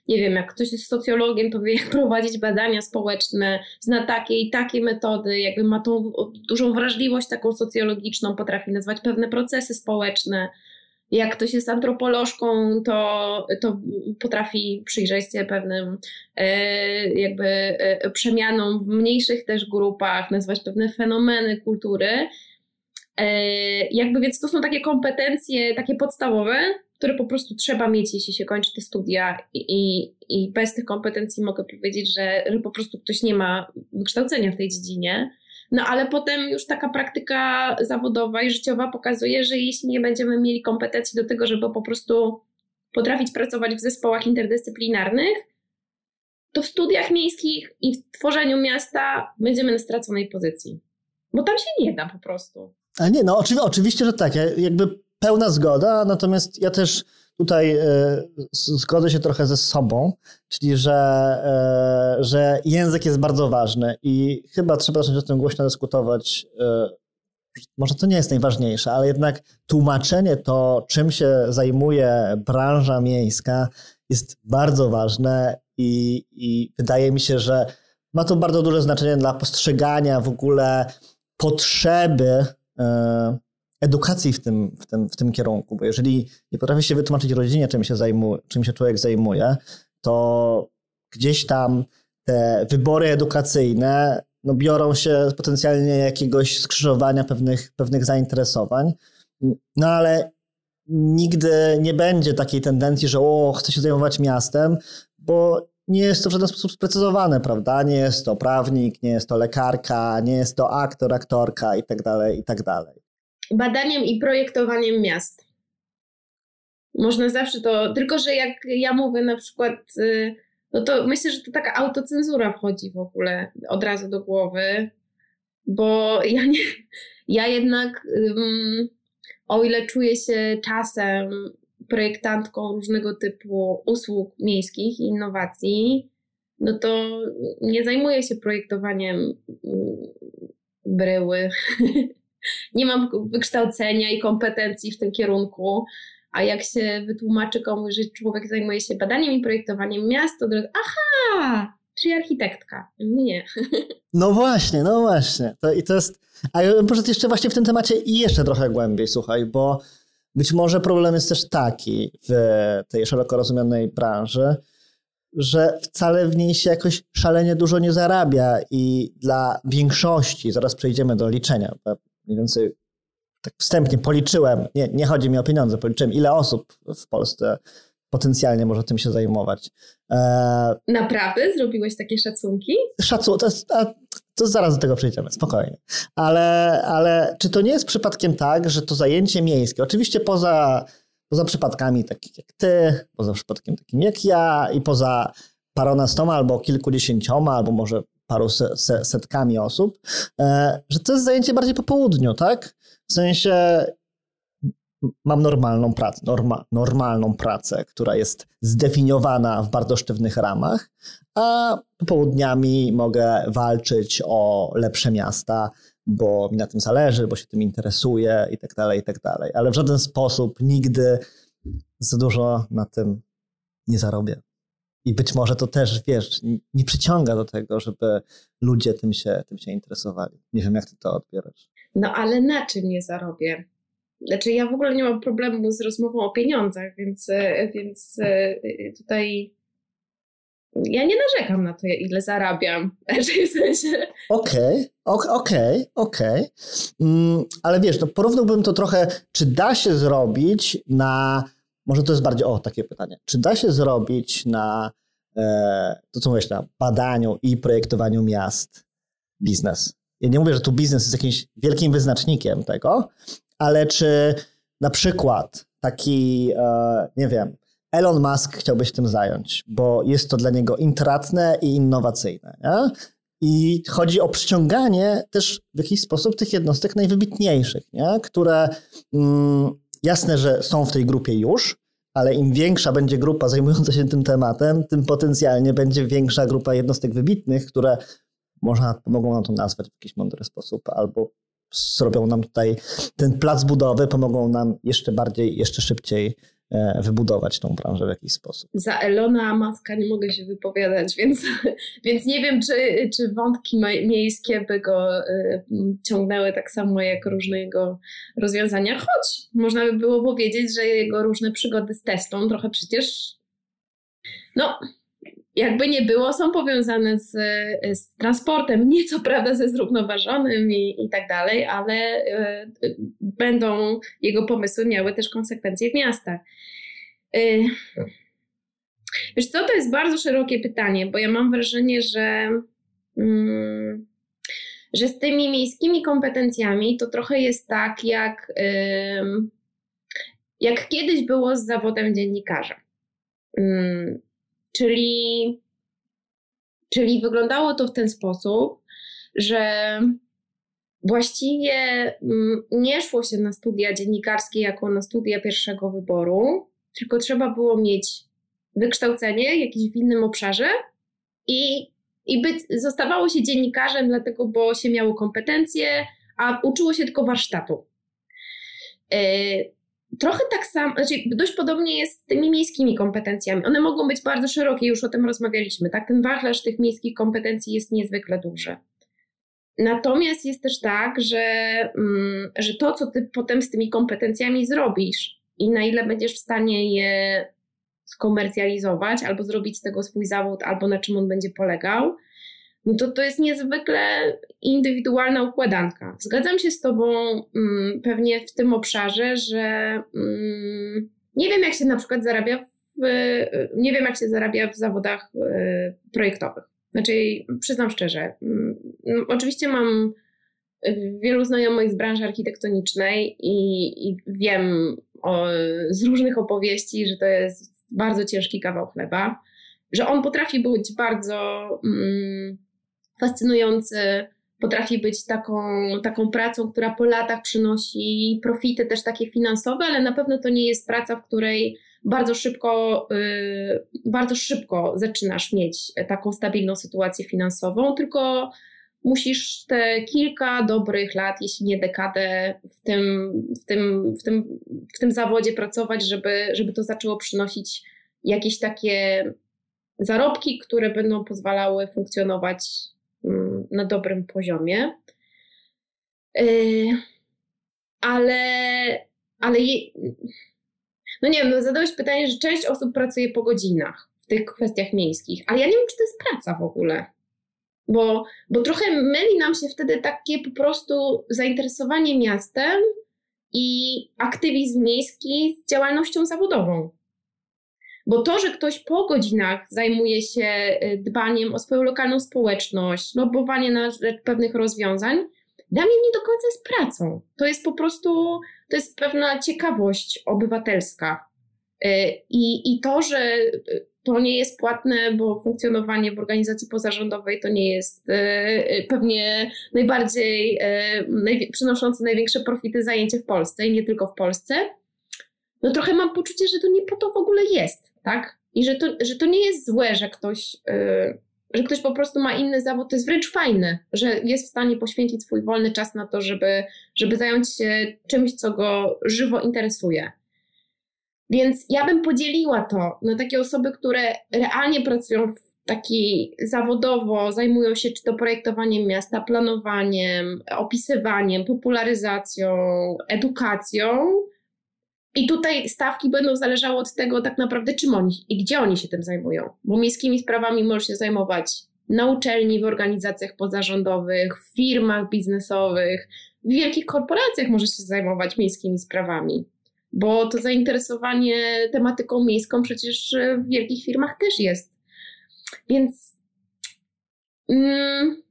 Nie wiem, jak ktoś jest socjologiem, to wie, jak prowadzić badania społeczne, zna takie i takie metody, jakby ma tą dużą wrażliwość taką socjologiczną, potrafi nazwać pewne procesy społeczne jak ktoś jest antropolożką, to, to potrafi przyjrzeć się pewnym e, jakby e, przemianom w mniejszych też grupach, nazwać pewne fenomeny kultury. E, jakby więc to są takie kompetencje, takie podstawowe, które po prostu trzeba mieć, jeśli się kończy te studia i, i, bez tych kompetencji mogę powiedzieć, że po prostu ktoś nie ma wykształcenia w tej dziedzinie. No ale potem już taka praktyka zawodowa i życiowa pokazuje, że jeśli nie będziemy mieli kompetencji do tego, żeby po prostu potrafić pracować w zespołach interdyscyplinarnych, to w studiach miejskich i w tworzeniu miasta będziemy na straconej pozycji. Bo tam się nie da po prostu. A nie, no oczywi oczywiście, że tak. Ja, jakby pełna zgoda, natomiast ja też tutaj e, zgodzę się trochę ze sobą, czyli że, e, że język jest bardzo ważny i chyba trzeba zacząć o tym głośno dyskutować. E, może to nie jest najważniejsze, ale jednak tłumaczenie to, czym się zajmuje branża miejska, jest bardzo ważne i, i wydaje mi się, że ma to bardzo duże znaczenie dla postrzegania w ogóle potrzeby edukacji w tym, w, tym, w tym kierunku, bo jeżeli nie potrafi się wytłumaczyć rodzinie, czym się, zajmu, czym się człowiek zajmuje, to gdzieś tam te wybory edukacyjne no, biorą się potencjalnie jakiegoś skrzyżowania pewnych, pewnych zainteresowań, no ale nigdy nie będzie takiej tendencji, że o, chcę się zajmować miastem, bo nie jest to w żaden sposób sprecyzowane, prawda? Nie jest to prawnik, nie jest to lekarka, nie jest to aktor, aktorka i tak dalej, i tak dalej badaniem i projektowaniem miast. Można zawsze to, tylko że jak ja mówię na przykład, y, no to myślę, że to taka autocenzura wchodzi w ogóle od razu do głowy, bo ja nie, ja jednak o ile czuję się czasem projektantką różnego typu usług miejskich i innowacji, no to nie zajmuję się projektowaniem mm, bryły nie mam wykształcenia i kompetencji w tym kierunku, a jak się wytłumaczy komuś, że człowiek zajmuje się badaniem i projektowaniem miast, to od aha, czyli architektka. Nie. No właśnie, no właśnie. To, I to jest. A poszedł jeszcze właśnie w tym temacie i jeszcze trochę głębiej, słuchaj, bo być może problem jest też taki w tej szeroko rozumianej branży, że wcale w niej się jakoś szalenie dużo nie zarabia i dla większości, zaraz przejdziemy do liczenia, mniej więcej tak wstępnie policzyłem, nie, nie chodzi mi o pieniądze, policzyłem ile osób w Polsce potencjalnie może tym się zajmować. E... Naprawdę? Zrobiłeś takie szacunki? Szacun, to, jest, a, to zaraz do tego przejdziemy, spokojnie. Ale, ale czy to nie jest przypadkiem tak, że to zajęcie miejskie, oczywiście poza, poza przypadkami takich jak ty, poza przypadkiem takim jak ja i poza paronastoma albo kilkudziesięcioma, albo może paru setkami osób, e, że to jest zajęcie bardziej po południu, tak? W sensie mam normalną pracę, norma, normalną pracę, która jest zdefiniowana w bardzo sztywnych ramach, a popołudniami mogę walczyć o lepsze miasta, bo mi na tym zależy, bo się tym interesuję i tak dalej, i tak dalej. Ale w żaden sposób nigdy za dużo na tym nie zarobię. I być może to też, wiesz, nie przyciąga do tego, żeby ludzie tym się, tym się interesowali. Nie wiem, jak ty to odbierasz. No ale na czym nie zarobię? Znaczy, ja w ogóle nie mam problemu z rozmową o pieniądzach, więc, e, więc e, tutaj ja nie narzekam na to, ile zarabiam. W sensie. Okej, okay, okej, okay, okej. Okay. Mm, ale wiesz, no porównałbym to trochę, czy da się zrobić na może to jest bardziej, o takie pytanie, czy da się zrobić na to, co mówisz, na badaniu i projektowaniu miast biznes? Ja nie mówię, że tu biznes jest jakimś wielkim wyznacznikiem tego, ale czy na przykład taki, e, nie wiem, Elon Musk chciałby się tym zająć, bo jest to dla niego intratne i innowacyjne. Nie? I chodzi o przyciąganie też w jakiś sposób tych jednostek najwybitniejszych, nie? które mm, jasne, że są w tej grupie już, ale im większa będzie grupa zajmująca się tym tematem, tym potencjalnie będzie większa grupa jednostek wybitnych, które można, mogą nam to nazwać w jakiś mądry sposób, albo zrobią nam tutaj ten plac budowy, pomogą nam jeszcze bardziej, jeszcze szybciej wybudować tą branżę w jakiś sposób. Za Elona Maska nie mogę się wypowiadać, więc, więc nie wiem, czy, czy wątki miejskie by go y, ciągnęły tak samo jak różne jego rozwiązania, choć można by było powiedzieć, że jego różne przygody z Teslą trochę przecież no, jakby nie było, są powiązane z, z transportem, nieco prawda ze zrównoważonym i, i tak dalej, ale y, będą jego pomysły miały też konsekwencje w miastach. Y, wiesz co, to jest bardzo szerokie pytanie, bo ja mam wrażenie, że, mm, że z tymi miejskimi kompetencjami to trochę jest tak, jak, jak kiedyś było z zawodem dziennikarza. Czyli, czyli wyglądało to w ten sposób, że właściwie mm, nie szło się na studia dziennikarskie jako na studia pierwszego wyboru, tylko trzeba było mieć wykształcenie jakieś w innym obszarze i, i być, zostawało się dziennikarzem, dlatego, bo się miało kompetencje, a uczyło się tylko warsztatu. E, Trochę tak samo, znaczy dość podobnie jest z tymi miejskimi kompetencjami. One mogą być bardzo szerokie, już o tym rozmawialiśmy, tak? Ten wachlarz tych miejskich kompetencji jest niezwykle duży. Natomiast jest też tak, że, mm, że to, co ty potem z tymi kompetencjami zrobisz i na ile będziesz w stanie je skomercjalizować, albo zrobić z tego swój zawód, albo na czym on będzie polegał, no to to jest niezwykle indywidualna układanka. Zgadzam się z Tobą mm, pewnie w tym obszarze, że mm, nie wiem, jak się na przykład zarabia w, nie wiem, jak się zarabia w zawodach y, projektowych. Znaczy, przyznam szczerze, mm, no, oczywiście mam wielu znajomych z branży architektonicznej i, i wiem o, z różnych opowieści, że to jest bardzo ciężki kawał chleba, że on potrafi być bardzo mm, fascynujący, potrafi być taką, taką pracą, która po latach przynosi profity też takie finansowe, ale na pewno to nie jest praca, w której bardzo szybko, yy, bardzo szybko zaczynasz mieć taką stabilną sytuację finansową, tylko musisz te kilka dobrych lat, jeśli nie dekadę w tym, w tym, w tym, w tym zawodzie pracować, żeby, żeby to zaczęło przynosić jakieś takie zarobki, które będą pozwalały funkcjonować na dobrym poziomie. Y, ale, ale je, no nie wiem, no zadałeś pytanie, że część osób pracuje po godzinach w tych kwestiach miejskich, ale ja nie wiem, czy to jest praca w ogóle. Bo, bo trochę myli nam się wtedy takie po prostu zainteresowanie miastem i aktywizm miejski z działalnością zawodową. Bo to, że ktoś po godzinach zajmuje się y, dbaniem o swoją lokalną społeczność, lobowanie na rzecz pewnych rozwiązań, dla mnie nie do końca jest pracą. To jest po prostu, to jest pewna ciekawość obywatelska. Y, I, I to, że y, to nie jest płatne, bo funkcjonowanie w organizacji pozarządowej to nie jest pewnie najbardziej przynoszące największe profity zajęcie w Polsce i nie tylko w Polsce, no trochę mam poczucie, że to nie po to w ogóle jest tak? I że to, że to nie jest złe, że ktoś, yy, że ktoś po prostu ma inny zawód, to jest wręcz fajne, że jest w stanie poświęcić swój wolny czas na to, żeby, żeby zająć się czymś, co go żywo interesuje. Więc ja bym podzieliła to na takie osoby, które realnie pracują w taki zawodowo, zajmują się czy to projektowaniem miasta, planowaniem, opisywaniem, popularyzacją, edukacją, i tutaj stawki będą zależały od tego tak naprawdę, czym oni i gdzie oni się tym zajmują. Bo miejskimi sprawami możesz się zajmować na uczelni, w organizacjach pozarządowych, w firmach biznesowych, w wielkich korporacjach możesz się zajmować miejskimi sprawami. Bo to zainteresowanie tematyką miejską przecież w wielkich firmach też jest. Więc mm,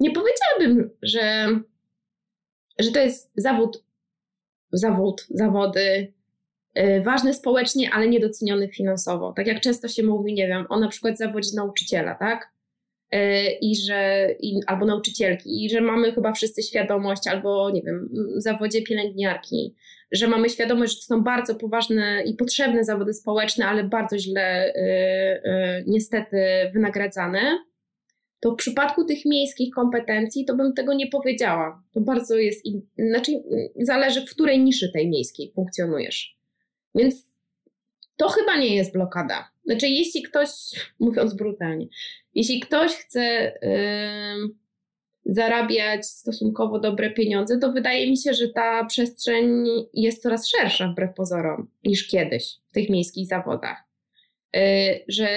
nie powiedziałabym, że, że to jest zawód, zawód, zawody ważny społecznie, ale niedoceniony finansowo. Tak jak często się mówi, nie wiem, o na przykład zawodzie nauczyciela, tak? Y, I że, i, albo nauczycielki, i że mamy chyba wszyscy świadomość, albo nie wiem, zawodzie pielęgniarki, że mamy świadomość, że to są bardzo poważne i potrzebne zawody społeczne, ale bardzo źle y, y, niestety wynagradzane, to w przypadku tych miejskich kompetencji to bym tego nie powiedziała. To bardzo jest, znaczy zależy w której niszy tej miejskiej funkcjonujesz. Więc to chyba nie jest blokada. Znaczy jeśli ktoś, mówiąc brutalnie, jeśli ktoś chce... Yy, zarabiać stosunkowo dobre pieniądze, to wydaje mi się, że ta przestrzeń jest coraz szersza wbrew pozorom niż kiedyś w tych miejskich zawodach. Y, że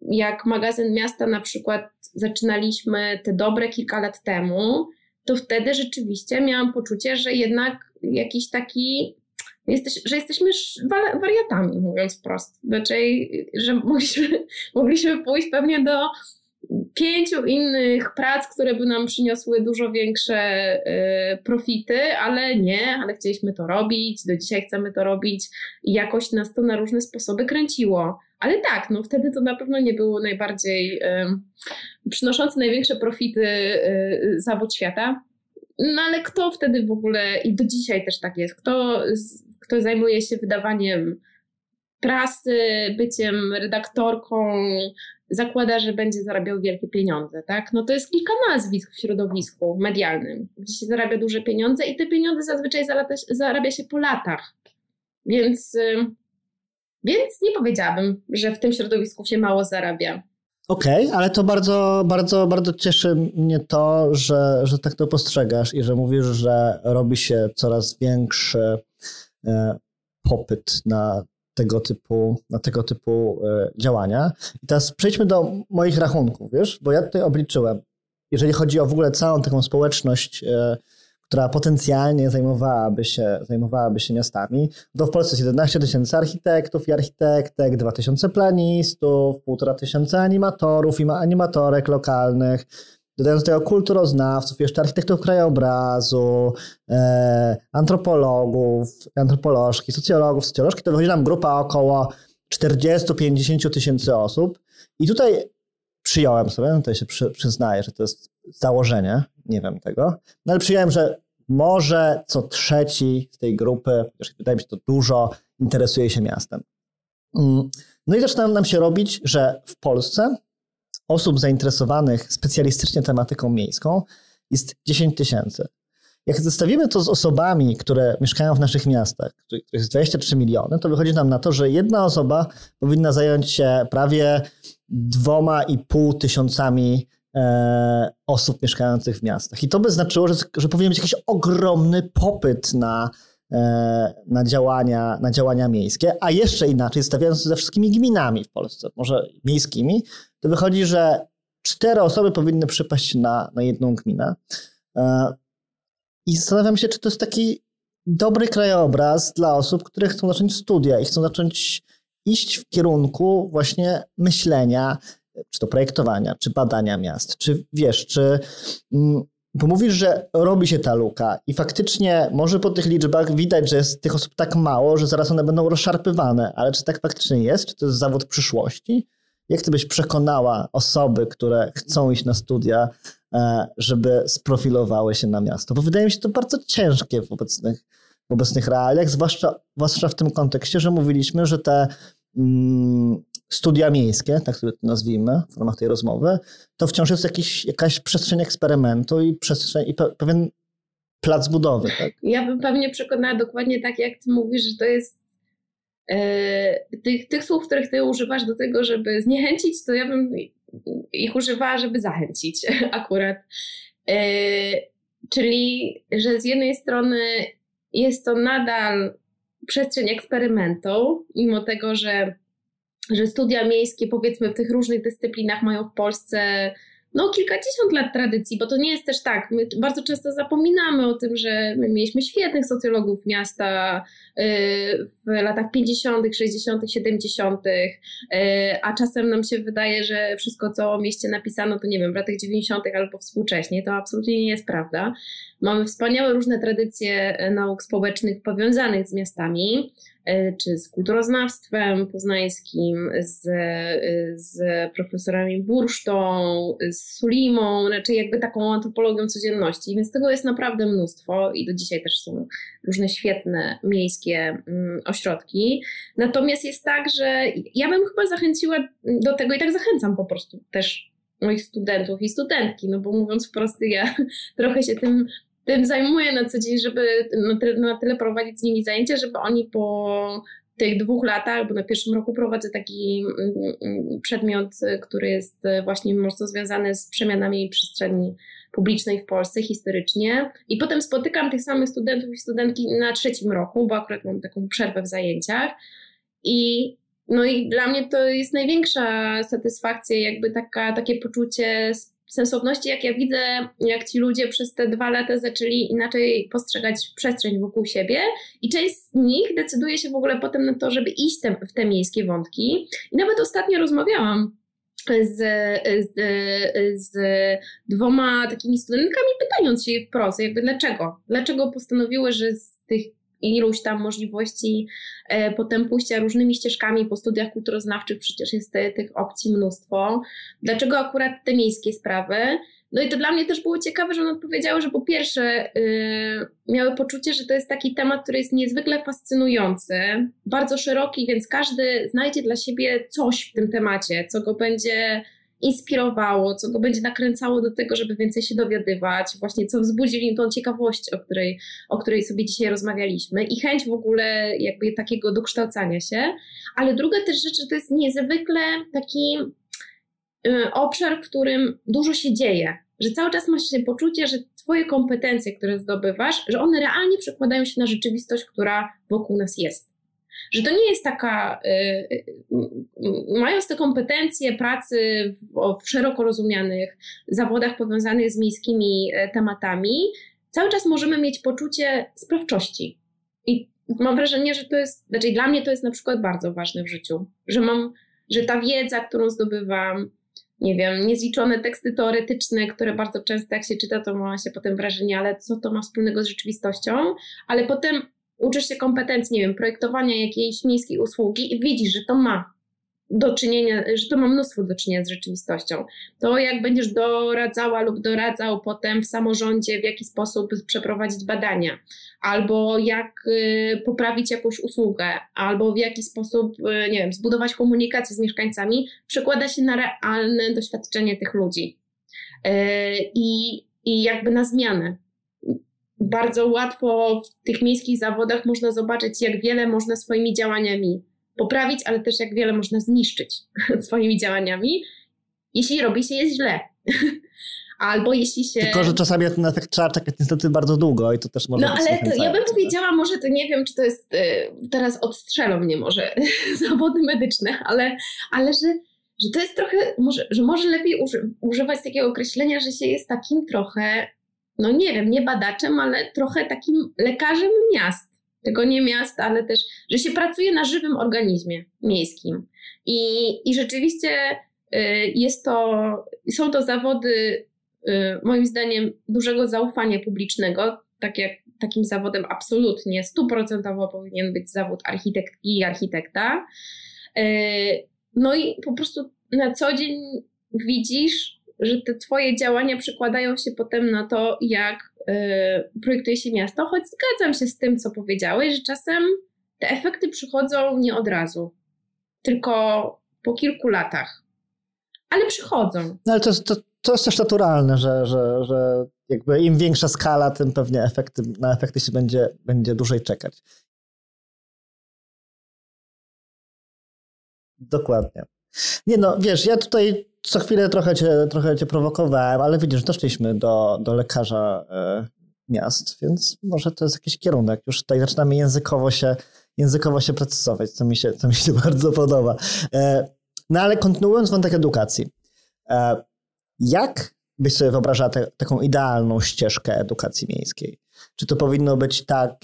jak magazyn miasta na przykład zaczynaliśmy te dobre kilka lat temu, to wtedy rzeczywiście miałam poczucie, że jednak jakiś taki Jesteś, że jesteśmy wariatami, mówiąc wprost. Raczej, że mogliśmy, mogliśmy pójść pewnie do pięciu innych prac, które by nam przyniosły dużo większe y, profity, ale nie, ale chcieliśmy to robić, do dzisiaj chcemy to robić i jakoś nas to na różne sposoby kręciło. Ale tak, no wtedy to na pewno nie był najbardziej y, przynoszący największe profity y, zawód świata. No ale kto wtedy w ogóle, i do dzisiaj też tak jest, kto, kto zajmuje się wydawaniem prasy, byciem redaktorką, zakłada, że będzie zarabiał wielkie pieniądze, tak? No to jest kilka nazwisk w środowisku medialnym, gdzie się zarabia duże pieniądze i te pieniądze zazwyczaj zarabia się po latach. Więc, więc nie powiedziałabym, że w tym środowisku się mało zarabia. Okej, okay, ale to bardzo, bardzo, bardzo cieszy mnie to, że, że tak to postrzegasz i że mówisz, że robi się coraz większy popyt na tego typu, na tego typu e, działania. I teraz przejdźmy do moich rachunków, wiesz, bo ja tutaj obliczyłem, jeżeli chodzi o w ogóle całą taką społeczność, e, która potencjalnie zajmowałaby się, zajmowałaby się miastami, to w Polsce jest 11 tysięcy architektów i architektek, 2 tysiące planistów, 1,5 tysiąca animatorów i animatorek lokalnych, dodając do tego kulturoznawców, jeszcze architektów krajobrazu, e, antropologów, antropolożki, socjologów, socjolożki, to wychodzi nam grupa około 40-50 tysięcy osób. I tutaj przyjąłem sobie, no tutaj się przy, przyznaję, że to jest założenie, nie wiem tego, no ale przyjąłem, że może co trzeci z tej grupy, już wydaje mi się to dużo, interesuje się miastem. Mm. No i zaczyna nam się robić, że w Polsce osób zainteresowanych specjalistycznie tematyką miejską jest 10 tysięcy. Jak zestawimy to z osobami, które mieszkają w naszych miastach, których jest 23 miliony, to wychodzi nam na to, że jedna osoba powinna zająć się prawie dwoma i pół tysiącami e, osób mieszkających w miastach. I to by znaczyło, że, że powinien być jakiś ogromny popyt na, e, na, działania, na działania miejskie, a jeszcze inaczej, stawiając ze wszystkimi gminami w Polsce, może miejskimi, to wychodzi, że cztery osoby powinny przypaść na, na jedną gminę. E, I zastanawiam się, czy to jest taki dobry krajobraz dla osób, które chcą zacząć studia i chcą zacząć iść w kierunku właśnie myślenia, czy to projektowania, czy badania miast, czy wiesz, czy. Mm, bo mówisz, że robi się ta luka i faktycznie może po tych liczbach widać, że jest tych osób tak mało, że zaraz one będą rozszarpywane, ale czy tak faktycznie jest? Czy to jest zawód przyszłości? Jak ty byś przekonała osoby, które chcą iść na studia, e, żeby sprofilowały się na miasto? Bo wydaje mi się to bardzo ciężkie w obecnych, w obecnych realiach, zwłaszcza, zwłaszcza w tym kontekście, że mówiliśmy, że te mm, studia miejskie, tak sobie to nazwijmy w ramach tej rozmowy, to wciąż jest jakiś, jakaś przestrzeń eksperymentu i przestrzeń i pewien plac budowy. Tak? Ja bym pewnie przekonała dokładnie tak, jak ty mówisz, że to jest tych, tych słów, których ty używasz do tego, żeby zniechęcić, to ja bym ich używała, żeby zachęcić akurat. E, czyli, że z jednej strony jest to nadal przestrzeń eksperymentu, mimo tego, że, że studia miejskie, powiedzmy, w tych różnych dyscyplinach mają w Polsce no, kilkadziesiąt lat tradycji, bo to nie jest też tak. My bardzo często zapominamy o tym, że my mieliśmy świetnych socjologów miasta y, w latach 50., 60., 70., a czasem nam się wydaje, że wszystko, co o mieście napisano, to nie wiem, w latach 90. albo współcześnie. To absolutnie nie jest prawda. Mamy wspaniałe różne tradycje nauk społecznych powiązanych z miastami. E, czy z kulturoznawstwem poznańskim, z, z profesorami Bursztą, z Sulimą, raczej jakby taką antropologią codzienności, więc tego jest naprawdę mnóstwo i do dzisiaj też są różne świetne miejskie mm, ośrodki. Natomiast jest tak, że ja bym chyba zachęciła do tego i tak zachęcam po prostu też moich studentów i studentki, no bo mówiąc wprost, ja trochę się tym tym zajmuję na co dzień, żeby na tyle, na tyle prowadzić z nimi zajęcia, żeby oni po tych dwóch latach, bo na pierwszym roku prowadzę taki mm, mm, przedmiot, który jest właśnie mocno związany z przemianami przestrzeni publicznej w Polsce historycznie. I potem spotykam tych samych studentów i studentki na trzecim roku, bo akurat mam taką przerwę w zajęciach. I no i dla mnie to jest największa satysfakcja, jakby taka, takie poczucie sensowności, jak ja widzę, jak ci ludzie przez te dwa lata zaczęli inaczej postrzegać przestrzeń wokół siebie i część z nich decyduje się w ogóle potem na to, żeby iść te, w te miejskie wątki. I nawet ostatnio rozmawiałam z, z, z dwoma takimi studentkami, pytając się je wprost, jakby dlaczego? Dlaczego postanowiły, że z tych iluś tam możliwości e, potem pójścia różnymi ścieżkami po studiach kulturoznawczych, przecież jest te, tych opcji mnóstwo. Dlaczego akurat te miejskie sprawy? No i to dla mnie też było ciekawe, że one odpowiedziały, że po pierwsze yy, miały poczucie, że to jest taki temat, który jest niezwykle fascynujący, bardzo szeroki, więc każdy znajdzie dla siebie coś w tym temacie, co go będzie inspirowało, co go będzie nakręcało do tego, żeby więcej się dowiadywać, właśnie co wzbudzi w nim tą ciekawość, o której, o której sobie dzisiaj rozmawialiśmy i chęć w ogóle jakby takiego dokształcania się. Ale druga też rzecz, że to jest niezwykle taki y, obszar, w którym dużo się dzieje, że cały czas masz poczucie, że twoje kompetencje, które zdobywasz, że one realnie przekładają się na rzeczywistość, która wokół nas jest że to nie jest taka, y, y, mając te kompetencje pracy w, w szeroko rozumianych zawodach powiązanych z miejskimi e, tematami, cały czas możemy mieć poczucie sprawczości. I mam wrażenie, że to jest, znaczy dla mnie to jest na przykład bardzo ważne w życiu, że mam, że ta wiedza, którą zdobywam, nie wiem, niezliczone teksty teoretyczne, które bardzo często jak się czyta, to ma się potem wrażenie, ale co to ma wspólnego z rzeczywistością, ale potem uczysz się kompetencji, nie wiem, projektowania jakiejś miejskiej usługi i widzisz, że to ma do czynienia, że to ma mnóstwo do czynienia z rzeczywistością. To jak będziesz doradzała lub doradzał potem w samorządzie, w jaki sposób przeprowadzić badania, albo jak y, poprawić jakąś usługę, albo w jaki sposób, y, nie wiem, zbudować komunikację z mieszkańcami, przekłada się na realne doświadczenie tych ludzi. Y, I, jakby na zmianę bardzo łatwo w tych miejskich zawodach można zobaczyć, jak wiele można swoimi działaniami poprawić, ale też jak wiele można zniszczyć swoimi działaniami, jeśli robi się je źle. Albo jeśli się. Tylko, że czasami na efekt trzeba czekać niestety bardzo długo i to też może No ale to, ja bym powiedziała, może to nie wiem, czy to jest. Y, teraz odstrzelą mnie może zawody medyczne, ale, ale że, że to jest trochę. Może, że może lepiej uży, używać takiego określenia, że się jest takim trochę no nie wiem, nie badaczem, ale trochę takim lekarzem miast. Tylko nie miast, ale też, że się pracuje na żywym organizmie miejskim. I, i rzeczywiście y, jest to, są to zawody, y, moim zdaniem, dużego zaufania publicznego. Tak jak takim zawodem absolutnie stuprocentowo powinien być zawód architektki i architekta. Y, no i po prostu na co dzień widzisz, że te twoje działania przekładają się potem na to, jak y, projektuje się miasto, choć zgadzam się z tym, co powiedziałeś, że czasem te efekty przychodzą nie od razu, tylko po kilku latach. Ale przychodzą. No ale to, to, to jest też naturalne, że, że, że jakby im większa skala, tym pewnie efekty, na efekty się będzie, będzie dłużej czekać. Dokładnie. Nie no, wiesz, ja tutaj co chwilę trochę cię, trochę cię prowokowałem, ale widzisz, doszliśmy do, do lekarza e, miast, więc może to jest jakiś kierunek. Już tutaj zaczynamy językowo się, językowo się precyzować, co mi się, co mi się bardzo podoba. E, no ale kontynuując wątek edukacji. E, Jak byś sobie wyobrażała te, taką idealną ścieżkę edukacji miejskiej? Czy to powinno być tak,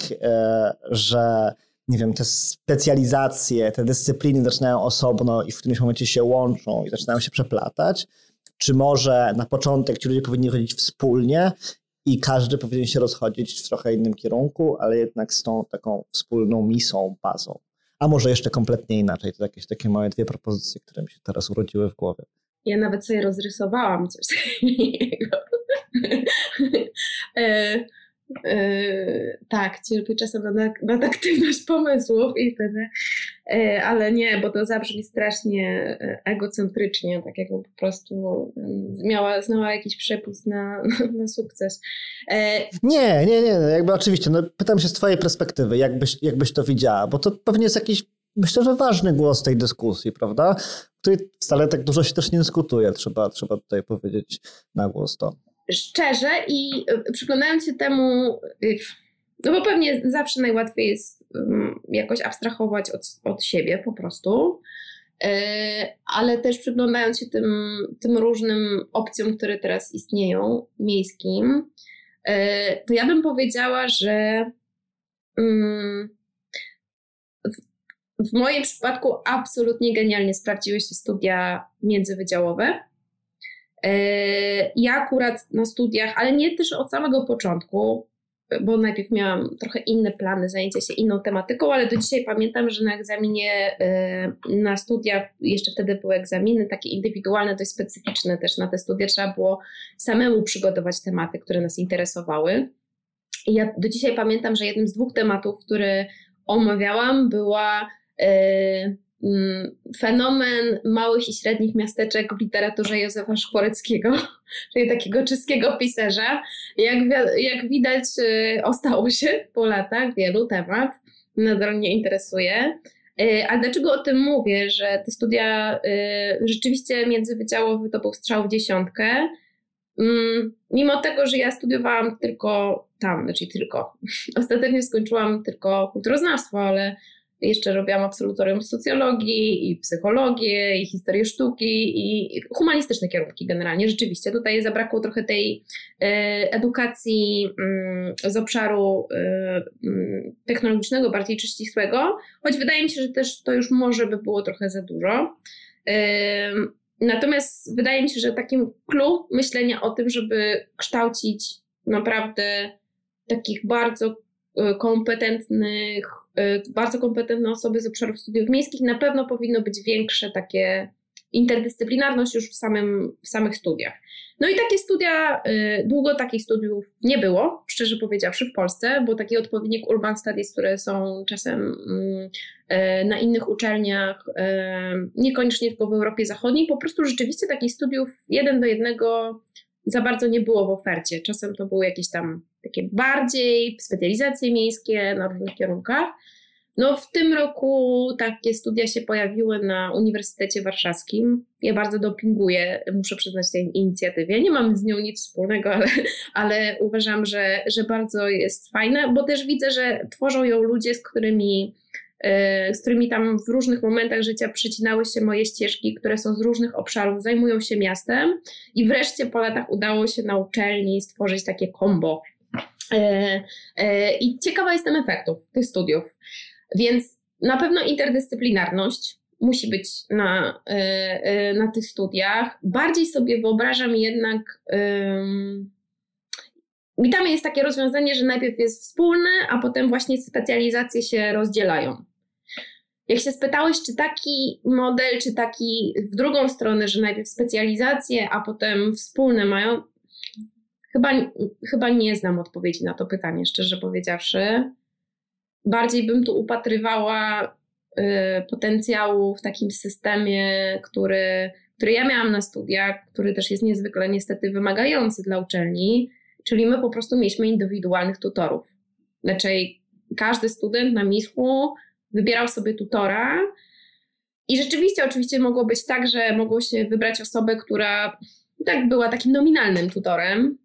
że nie wiem, te specjalizacje, te dyscypliny zaczynają osobno i w którymś momencie się łączą i zaczynają się przeplatać? Czy może na początek ci ludzie powinni chodzić wspólnie i każdy powinien się rozchodzić w trochę innym kierunku, ale jednak z tą taką wspólną misą, bazą? A może jeszcze kompletnie inaczej? To jakieś takie moje dwie propozycje, które mi się teraz urodziły w głowie. Ja nawet sobie rozrysowałam coś takiego. Yy, tak, cierpię czasem na nadaktywność pomysłów i wtedy, yy, ale nie, bo to zabrzmi strasznie e, egocentrycznie, tak jakby po prostu miała, znała jakiś przepis na, na sukces. E, nie, nie, nie, jakby oczywiście, no, pytam się z twojej perspektywy, jakbyś, jakbyś to widziała, bo to pewnie jest jakiś, myślę, że ważny głos tej dyskusji, prawda? Który wcale tak dużo się też nie dyskutuje, trzeba, trzeba tutaj powiedzieć na głos to szczerze i y, przyglądając się temu, y, no bo pewnie zawsze najłatwiej jest jakoś abstrahować od, od siebie po prostu, y, ale też przyglądając się tym, tym różnym opcjom, które teraz istnieją, miejskim, to ja bym powiedziała, że w, moim przypadku absolutnie genialnie sprawdziły się studia międzywydziałowe ja akurat na studiach, ale nie też od samego początku, bo najpierw miałam trochę inne plany, zajęcia się inną tematyką, ale do dzisiaj pamiętam, że na egzaminie e, na studiach, jeszcze wtedy były egzaminy takie indywidualne, dość specyficzne też na te studia, trzeba było samemu przygotować tematy, które nas interesowały. I ja do dzisiaj pamiętam, że jednym z dwóch tematów, które omawiałam, była e, fenomen małych i średnich miasteczek w literaturze Józefa Szkworeckiego, czyli takiego czeskiego pisarza. Jak, jak widać, y, ostało się po latach wielu temat, nadal mnie interesuje. Y, ale dlaczego o tym mówię, że te studia y, rzeczywiście międzywydziałowe to był strzał w dziesiątkę, mm, mimo tego, że ja studiowałam tylko tam, znaczy tylko, ostatecznie skończyłam tylko kulturoznawstwo, ale jeszcze robiłam absolutorium socjologii i psychologię i historię sztuki i humanistyczne kierunki generalnie. Rzeczywiście tutaj zabrakło trochę tej e, edukacji mm, z obszaru e, mm, technologicznego, bardziej czy ścisłego, choć wydaje mi się, że też to już może by było trochę za dużo. E, natomiast wydaje mi się, że takim clue myślenia o tym, żeby kształcić naprawdę takich bardzo kompetentnych bardzo kompetentne osoby z obszarów studiów miejskich, na pewno powinno być większe takie interdyscyplinarność już w, samym, w samych studiach. No i takie studia, y, długo takich studiów nie było, szczerze powiedziawszy, w Polsce, bo taki odpowiednik Urban Studies, które są czasem mm, y, na innych uczelniach, niekoniecznie tylko w Europie Zachodniej, po prostu rzeczywiście takich studiów jeden do jednego za bardzo nie było w ofercie. Czasem to były jakieś tam takie bardziej specjalizacje miejskie na różnych kierunkach. No, w tym roku takie studia się pojawiły na Uniwersytecie Warszawskim. Ja bardzo dopinguję, muszę przyznać, tej inicjatywie. Nie mam z nią nic wspólnego, ale, ale uważam, że, że bardzo jest fajna, bo też widzę, że tworzą ją ludzie, z którymi, e, z którymi tam w różnych momentach życia przecinały się moje ścieżki, które są z różnych obszarów, zajmują się miastem i wreszcie po latach udało się na uczelni stworzyć takie kombo I ciekawa jestem efektów tych studiów. Więc na pewno interdyscyplinarność musi być na, e, na tych studiach. Bardziej sobie wyobrażam jednak. I tam jest takie rozwiązanie, że najpierw jest wspólne, a potem właśnie specjalizacje się rozdzielają. Jak się spytałeś, czy taki model, czy taki w drugą stronę, że najpierw specjalizacje, a potem wspólne mają, Chyba, chyba nie znam odpowiedzi na to pytanie, szczerze powiedziawszy. Bardziej bym tu upatrywała y, potencjału w takim systemie, który, który ja miałam na studiach, który też jest niezwykle niestety wymagający dla uczelni, czyli my po prostu mieliśmy indywidualnych tutorów. Znaczy każdy student na mischu wybierał sobie tutora i rzeczywiście oczywiście mogło być tak, że mogło się wybrać osobę, która tak była takim nominalnym tutorem,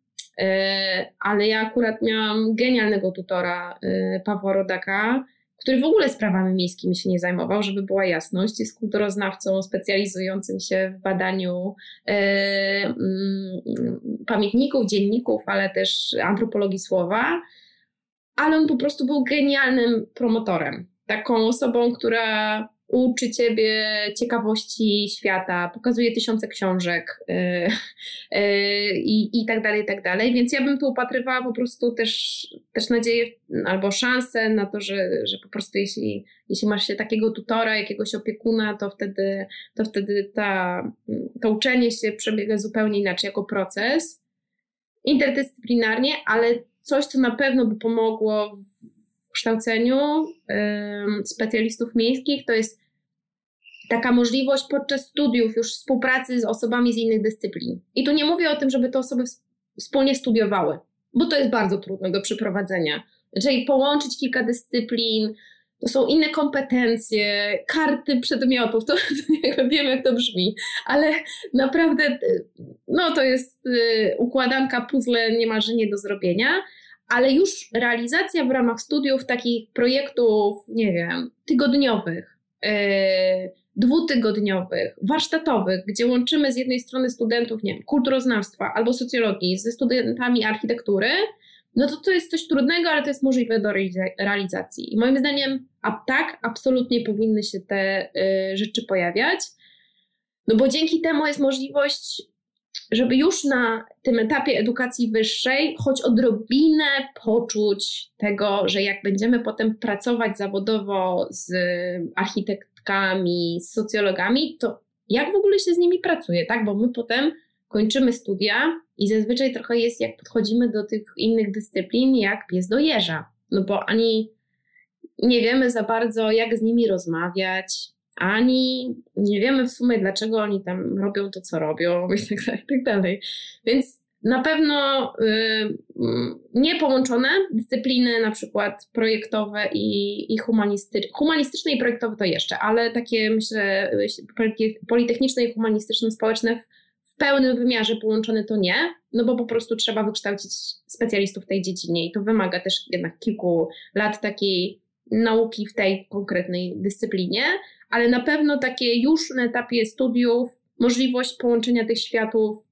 ale ja akurat miałam genialnego tutora, e, Pawła Rodaka, który w ogóle sprawami miejskimi się nie zajmował, żeby była jasność. Jest kulturoznawcą specjalizującym się w badaniu e, mm, pamiętników, dzienników, ale też antropologii słowa, ale on po prostu był genialnym promotorem. Taką osobą, która uczy ciebie ciekawości świata, pokazuje tysiące książek yy, yy, i tak dalej, i tak dalej. Więc ja bym tu upatrywała po prostu też, też nadzieję albo szansę na to, że, że po prostu jeśli, jeśli masz się takiego tutora, jakiegoś opiekuna, to wtedy, to wtedy ta, to uczenie się przebiega zupełnie inaczej jako proces, interdyscyplinarnie, ale coś, co na pewno by pomogło kształceniu specjalistów miejskich, to jest taka możliwość podczas studiów już współpracy z osobami z innych dyscyplin. I tu nie mówię o tym, żeby te osoby wspólnie studiowały, bo to jest bardzo trudne do przeprowadzenia. Czyli połączyć kilka dyscyplin, to są inne kompetencje, karty przedmiotów, to, to wiem jak to brzmi, ale naprawdę no to jest y, układanka puzzle niemalże nie do zrobienia ale już realizacja w ramach studiów takich projektów, nie wiem, tygodniowych, yy, dwutygodniowych, warsztatowych, gdzie łączymy z jednej strony studentów, nie wiem, kulturoznawstwa albo socjologii ze studentami architektury, no to to jest coś trudnego, ale to jest możliwe do realizacji. I moim zdaniem, a tak, absolutnie powinny się te y, rzeczy pojawiać, no bo dzięki temu jest możliwość żeby już na tym etapie edukacji wyższej choć odrobinę poczuć tego, że jak będziemy potem pracować zawodowo z architektkami, z socjologami, to jak w ogóle się z nimi pracuje, tak? Bo my potem kończymy studia i zazwyczaj trochę jest, jak podchodzimy do tych innych dyscyplin, jak pies do jeża. No bo ani nie wiemy za bardzo, jak z nimi rozmawiać, ani nie wiemy w sumie, dlaczego oni tam robią to, co robią i tak dalej. tak dalej. Więc na pewno y, nie połączone dyscypliny, na przykład projektowe i, i humanistyczne. Humanistyczne i projektowe to jeszcze, ale takie myślę politechniczne i humanistyczno-społeczne w, w pełnym wymiarze połączone to nie, no bo po prostu trzeba wykształcić specjalistów w tej dziedzinie i to wymaga też jednak kilku lat takiej nauki w tej konkretnej dyscyplinie ale na pewno takie już na etapie studiów możliwość połączenia tych światów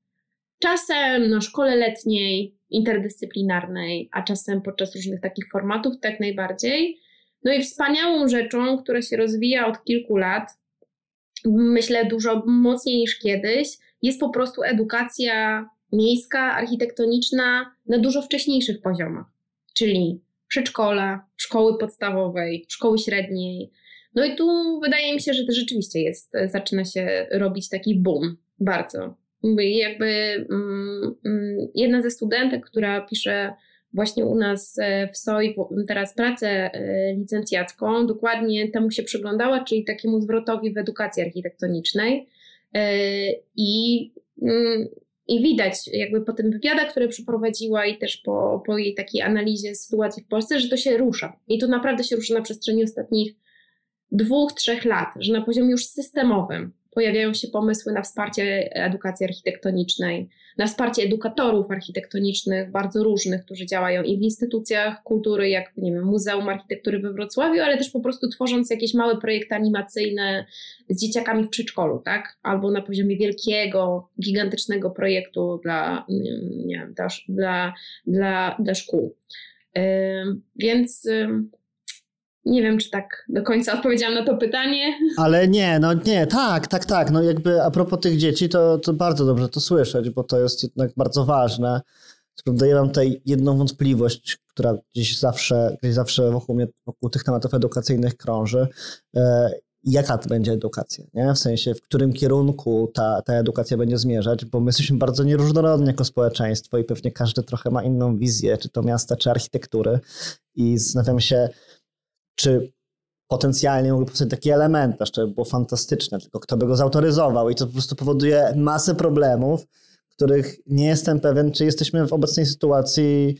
czasem na szkole letniej, interdyscyplinarnej, a czasem podczas różnych takich formatów, tak najbardziej. No i wspaniałą rzeczą, która się rozwija od kilku lat, myślę dużo mocniej niż kiedyś, jest po prostu edukacja miejska, architektoniczna na dużo wcześniejszych poziomach, czyli przedszkola, szkoły podstawowej, szkoły średniej, no i tu wydaje mi się, że to rzeczywiście jest, zaczyna się robić taki boom bardzo. Jakby mm, mm, jedna ze studentek, która pisze właśnie u nas e, w SOI teraz pracę e, licencjacką, dokładnie temu się przyglądała, czyli takiemu zwrotowi w edukacji architektonicznej. E, I, mm, i widać jakby po tym wywiadach, które przeprowadziła i też po, po jej takiej analizie sytuacji w Polsce, że to się rusza. I to naprawdę się rusza na przestrzeni ostatnich dwóch, trzech lat, że na poziomie już systemowym pojawiają się pomysły na wsparcie edukacji architektonicznej, na wsparcie edukatorów architektonicznych, bardzo różnych, którzy działają i w instytucjach kultury, jak nie wiem, Muzeum Architektury we Wrocławiu, ale też po prostu tworząc jakieś małe projekty animacyjne z dzieciakami w przedszkolu, tak? Albo na poziomie wielkiego, gigantycznego projektu dla, nie wiem, dla, dla, dla, dla szkół. Więc nie wiem, czy tak do końca odpowiedziałam na to pytanie. Ale nie, no nie, tak, tak, tak. No jakby a propos tych dzieci, to, to bardzo dobrze to słyszeć, bo to jest jednak bardzo ważne. Prawda, ja mam tutaj jedną wątpliwość, która gdzieś zawsze, gdzieś zawsze wokół mnie, wokół tych tematów edukacyjnych krąży. E, jaka to będzie edukacja, nie? W sensie, w którym kierunku ta, ta edukacja będzie zmierzać, bo my jesteśmy bardzo nieróżnorodni jako społeczeństwo i pewnie każdy trochę ma inną wizję, czy to miasta, czy architektury i zastanawiam się, czy potencjalnie mógłby powstać taki element, to by było fantastyczne, tylko kto by go zautoryzował i to po prostu powoduje masę problemów, których nie jestem pewien, czy jesteśmy w obecnej sytuacji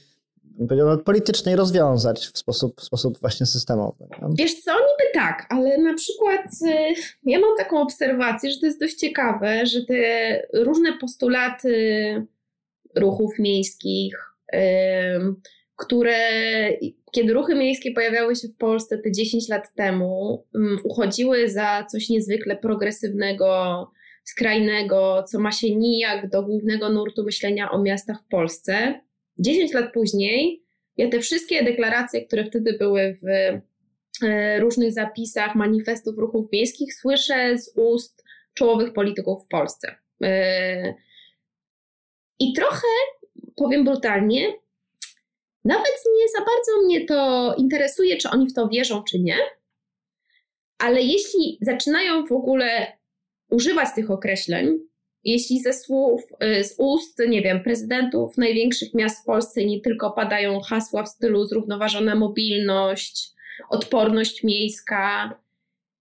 politycznej rozwiązać w sposób, w sposób właśnie systemowy. Wiesz co, niby tak, ale na przykład y, ja mam taką obserwację, że to jest dość ciekawe, że te różne postulaty ruchów miejskich, które kiedy ruchy miejskie pojawiały się w Polsce te 10 lat temu, um, uchodziły za coś niezwykle progresywnego, skrajnego, co ma się nijak do głównego nurtu myślenia o miastach w Polsce. 10 lat później ja te wszystkie deklaracje, które wtedy były w e, różnych zapisach manifestów ruchów miejskich, słyszę z ust czołowych polityków w Polsce. E, I trochę, powiem brutalnie, nawet nie za bardzo mnie to interesuje, czy oni w to wierzą, czy nie, ale jeśli zaczynają w ogóle używać tych określeń, jeśli ze słów, y, z ust, nie wiem, prezydentów największych miast w Polsce nie tylko padają hasła w stylu zrównoważona mobilność, odporność miejska,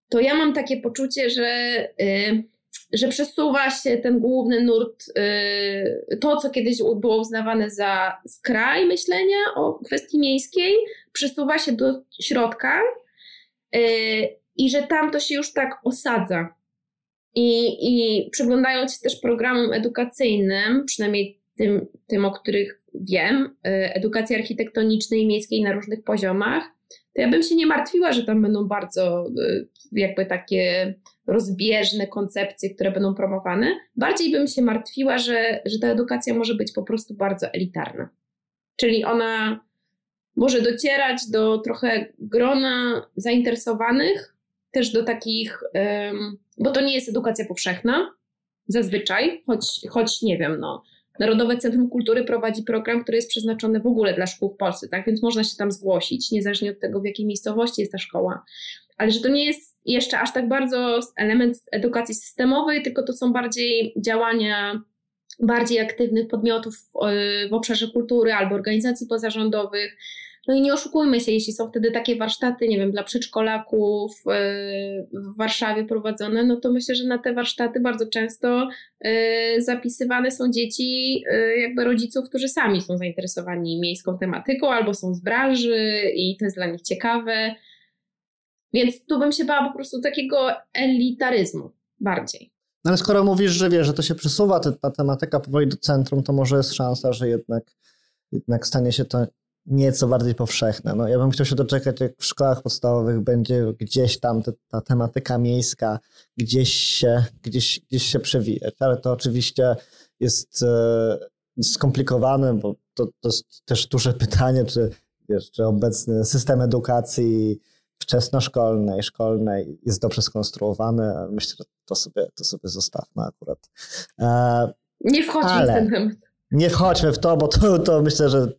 to ja mam takie poczucie, że, y, że przesuwa się ten główny nurt, y, to co kiedyś było uznawane za skraj myślenia o kwestii miejskiej, przesuwa się do środka i że tam to się już tak osadza. I, I przyglądając się też programom edukacyjnym, przynajmniej tym, tym, o których wiem, y, edukacji architektonicznej miejskiej na różnych poziomach, to ja bym się nie martwiła, że tam będą bardzo y, jakby takie rozbieżne koncepcje, które będą promowane. Bardziej bym się martwiła, że, że ta edukacja może być po prostu bardzo elitarna. Czyli ona może docierać do trochę grona zainteresowanych, też do takich, bo to nie jest edukacja powszechna, zazwyczaj, choć, choć nie wiem, no, Narodowe Centrum Kultury prowadzi program, który jest przeznaczony w ogóle dla szkół w Polsce, tak? Więc można się tam zgłosić, niezależnie od tego, w jakiej miejscowości jest ta szkoła. Ale że to nie jest jeszcze aż tak bardzo element edukacji systemowej, tylko to są bardziej działania bardziej aktywnych podmiotów w obszarze kultury albo organizacji pozarządowych, no i nie oszukujmy się, jeśli są wtedy takie warsztaty, nie wiem, dla przedszkolaków e, w Warszawie prowadzone, no to myślę, że na te warsztaty bardzo często e, zapisywane są dzieci e, jakby rodziców, którzy sami są zainteresowani miejską tematyką albo są z branży i to jest dla nich ciekawe. Więc tu bym się bała po prostu takiego elitaryzmu bardziej. No ale skoro mówisz, że wiesz, że to się przesuwa, ta tematyka powoli do centrum, to może jest szansa, że jednak, jednak stanie się to nieco bardziej powszechne. No, ja bym chciał się doczekać, jak w szkołach podstawowych będzie gdzieś tam ta, ta tematyka miejska gdzieś się, gdzieś, gdzieś się przewijać, ale to oczywiście jest e, skomplikowane, bo to, to jest też duże pytanie, czy, wiesz, czy obecny system edukacji wczesnoszkolnej, szkolnej jest dobrze skonstruowany. Myślę, że to sobie, to sobie zostawmy akurat. E, nie wchodźmy w ten temat. Nie wchodźmy w to, bo to, to myślę, że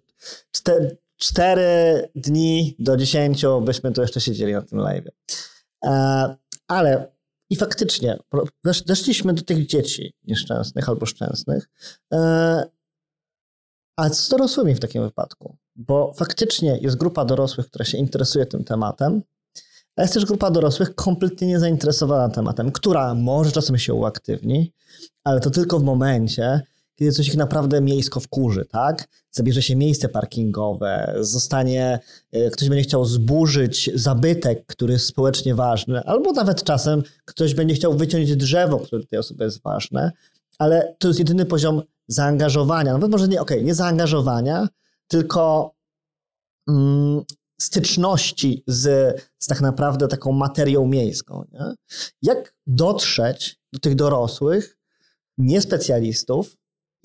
cztery dni do dziesięciu byśmy tu jeszcze siedzieli na tym live. E, ale i faktycznie weszliśmy do tych dzieci nieszczęsnych albo szczęsnych. E, a z dorosłymi w takim wypadku? Bo faktycznie jest grupa dorosłych, która się interesuje tym tematem, a jest też grupa dorosłych kompletnie niezainteresowana tematem, która może czasem się uaktywni, ale to tylko w momencie, kiedy coś ich naprawdę miejsko wkurzy, tak? Zabierze się miejsce parkingowe, zostanie, e, ktoś będzie chciał zburzyć zabytek, który jest społecznie ważny, albo nawet czasem ktoś będzie chciał wyciąć drzewo, które tej osoby jest ważne, ale to jest jedyny poziom zaangażowania, nawet może nie, okej, okay, nie zaangażowania, tylko mm, styczności z, z tak naprawdę taką materią miejską. Nie? Jak dotrzeć do tych dorosłych, niespecjalistów,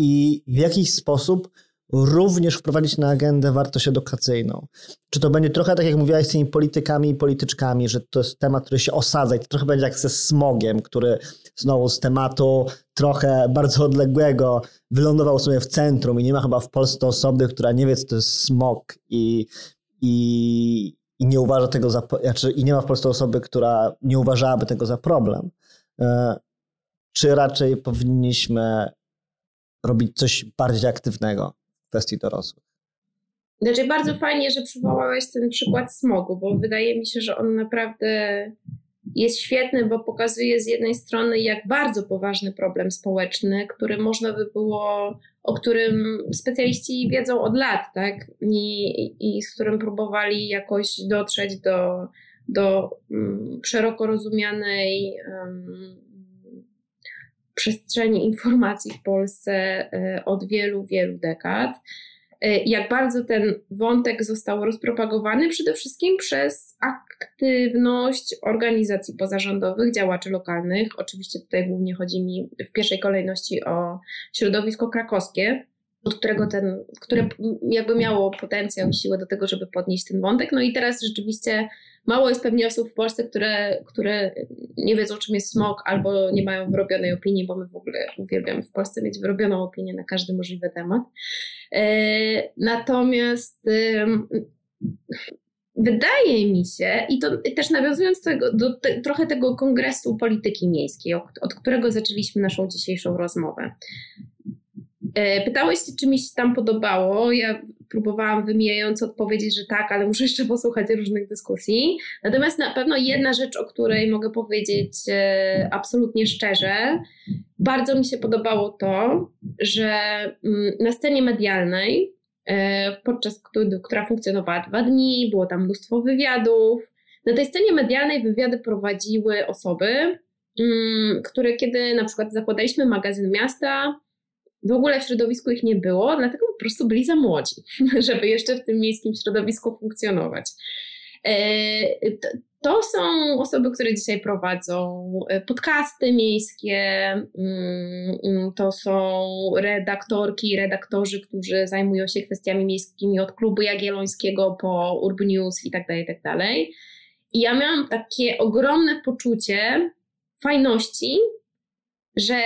i w jakiś sposób również wprowadzić na agendę wartość edukacyjną. Czy to będzie trochę tak, jak mówiłaś z tymi politykami i polityczkami, że to jest temat, który się osadza i to trochę będzie jak ze smogiem, który znowu z tematu trochę bardzo odległego wylądował sobie w centrum i nie ma chyba w Polsce osoby, która nie wie, co to jest smog i, i, i nie uważa tego za, znaczy, i nie ma w Polsce osoby, która nie uważałaby tego za problem. E, czy raczej powinniśmy robić coś bardziej aktywnego w kwestii dorosłych. Znaczy bardzo fajnie, że przywołałeś ten przykład smogu, bo wydaje mi się, że on naprawdę jest świetny, bo pokazuje z jednej strony, jak bardzo poważny problem społeczny, który można by było, o którym specjaliści wiedzą od lat, tak? I, i z którym próbowali jakoś dotrzeć do, do um, szeroko rozumianej um, przestrzeni informacji w Polsce e, od wielu, wielu dekad. jak bardzo ten wątek został rozpropagowany przede wszystkim przez aktywność organizacji pozarządowych, działaczy lokalnych. Oczywiście tutaj głównie chodzi mi w pierwszej kolejności o środowisko krakowskie, od którego ten, które jakby miało potencjał i siłę do tego, żeby podnieść ten wątek. No i teraz rzeczywiście mało jest pewnie osób w Polsce, które, które nie wiedzą, czym jest smog, albo nie mają wyrobionej opinii, bo my w ogóle uwielbiamy w Polsce mieć wyrobioną opinię na każdy możliwy temat. E, natomiast wydaje mi się, i to też nawiązując tego, do te, trochę tego kongresu polityki miejskiej, od, którego zaczęliśmy naszą dzisiejszą rozmowę. E, pytałeś się, czy mi się tam podobało. Ja próbowałam wymijająco odpowiedzieć, że tak, ale muszę jeszcze posłuchać różnych dyskusji. Natomiast na pewno jedna rzecz, o której mogę powiedzieć e, absolutnie szczerze, bardzo mi się podobało to, że mm, na scenie medialnej, e, podczas która funkcjonowała dwa dni, było tam mnóstwo wywiadów. Na tej scenie medialnej wywiady prowadziły osoby, mm, które kiedy na przykład zakładaliśmy magazyn miasta, w ogóle w środowisku ich nie było, dlatego po prostu byli za młodzi, żeby jeszcze w tym miejskim środowisku funkcjonować. E, to są osoby, które dzisiaj prowadzą e, podcasty miejskie, mm, mm, to są redaktorki i redaktorzy, którzy zajmują się kwestiami miejskimi od klubu Jagiellońskiego po Urb News i tak dalej, i tak dalej. I ja miałam takie ogromne poczucie fajności, że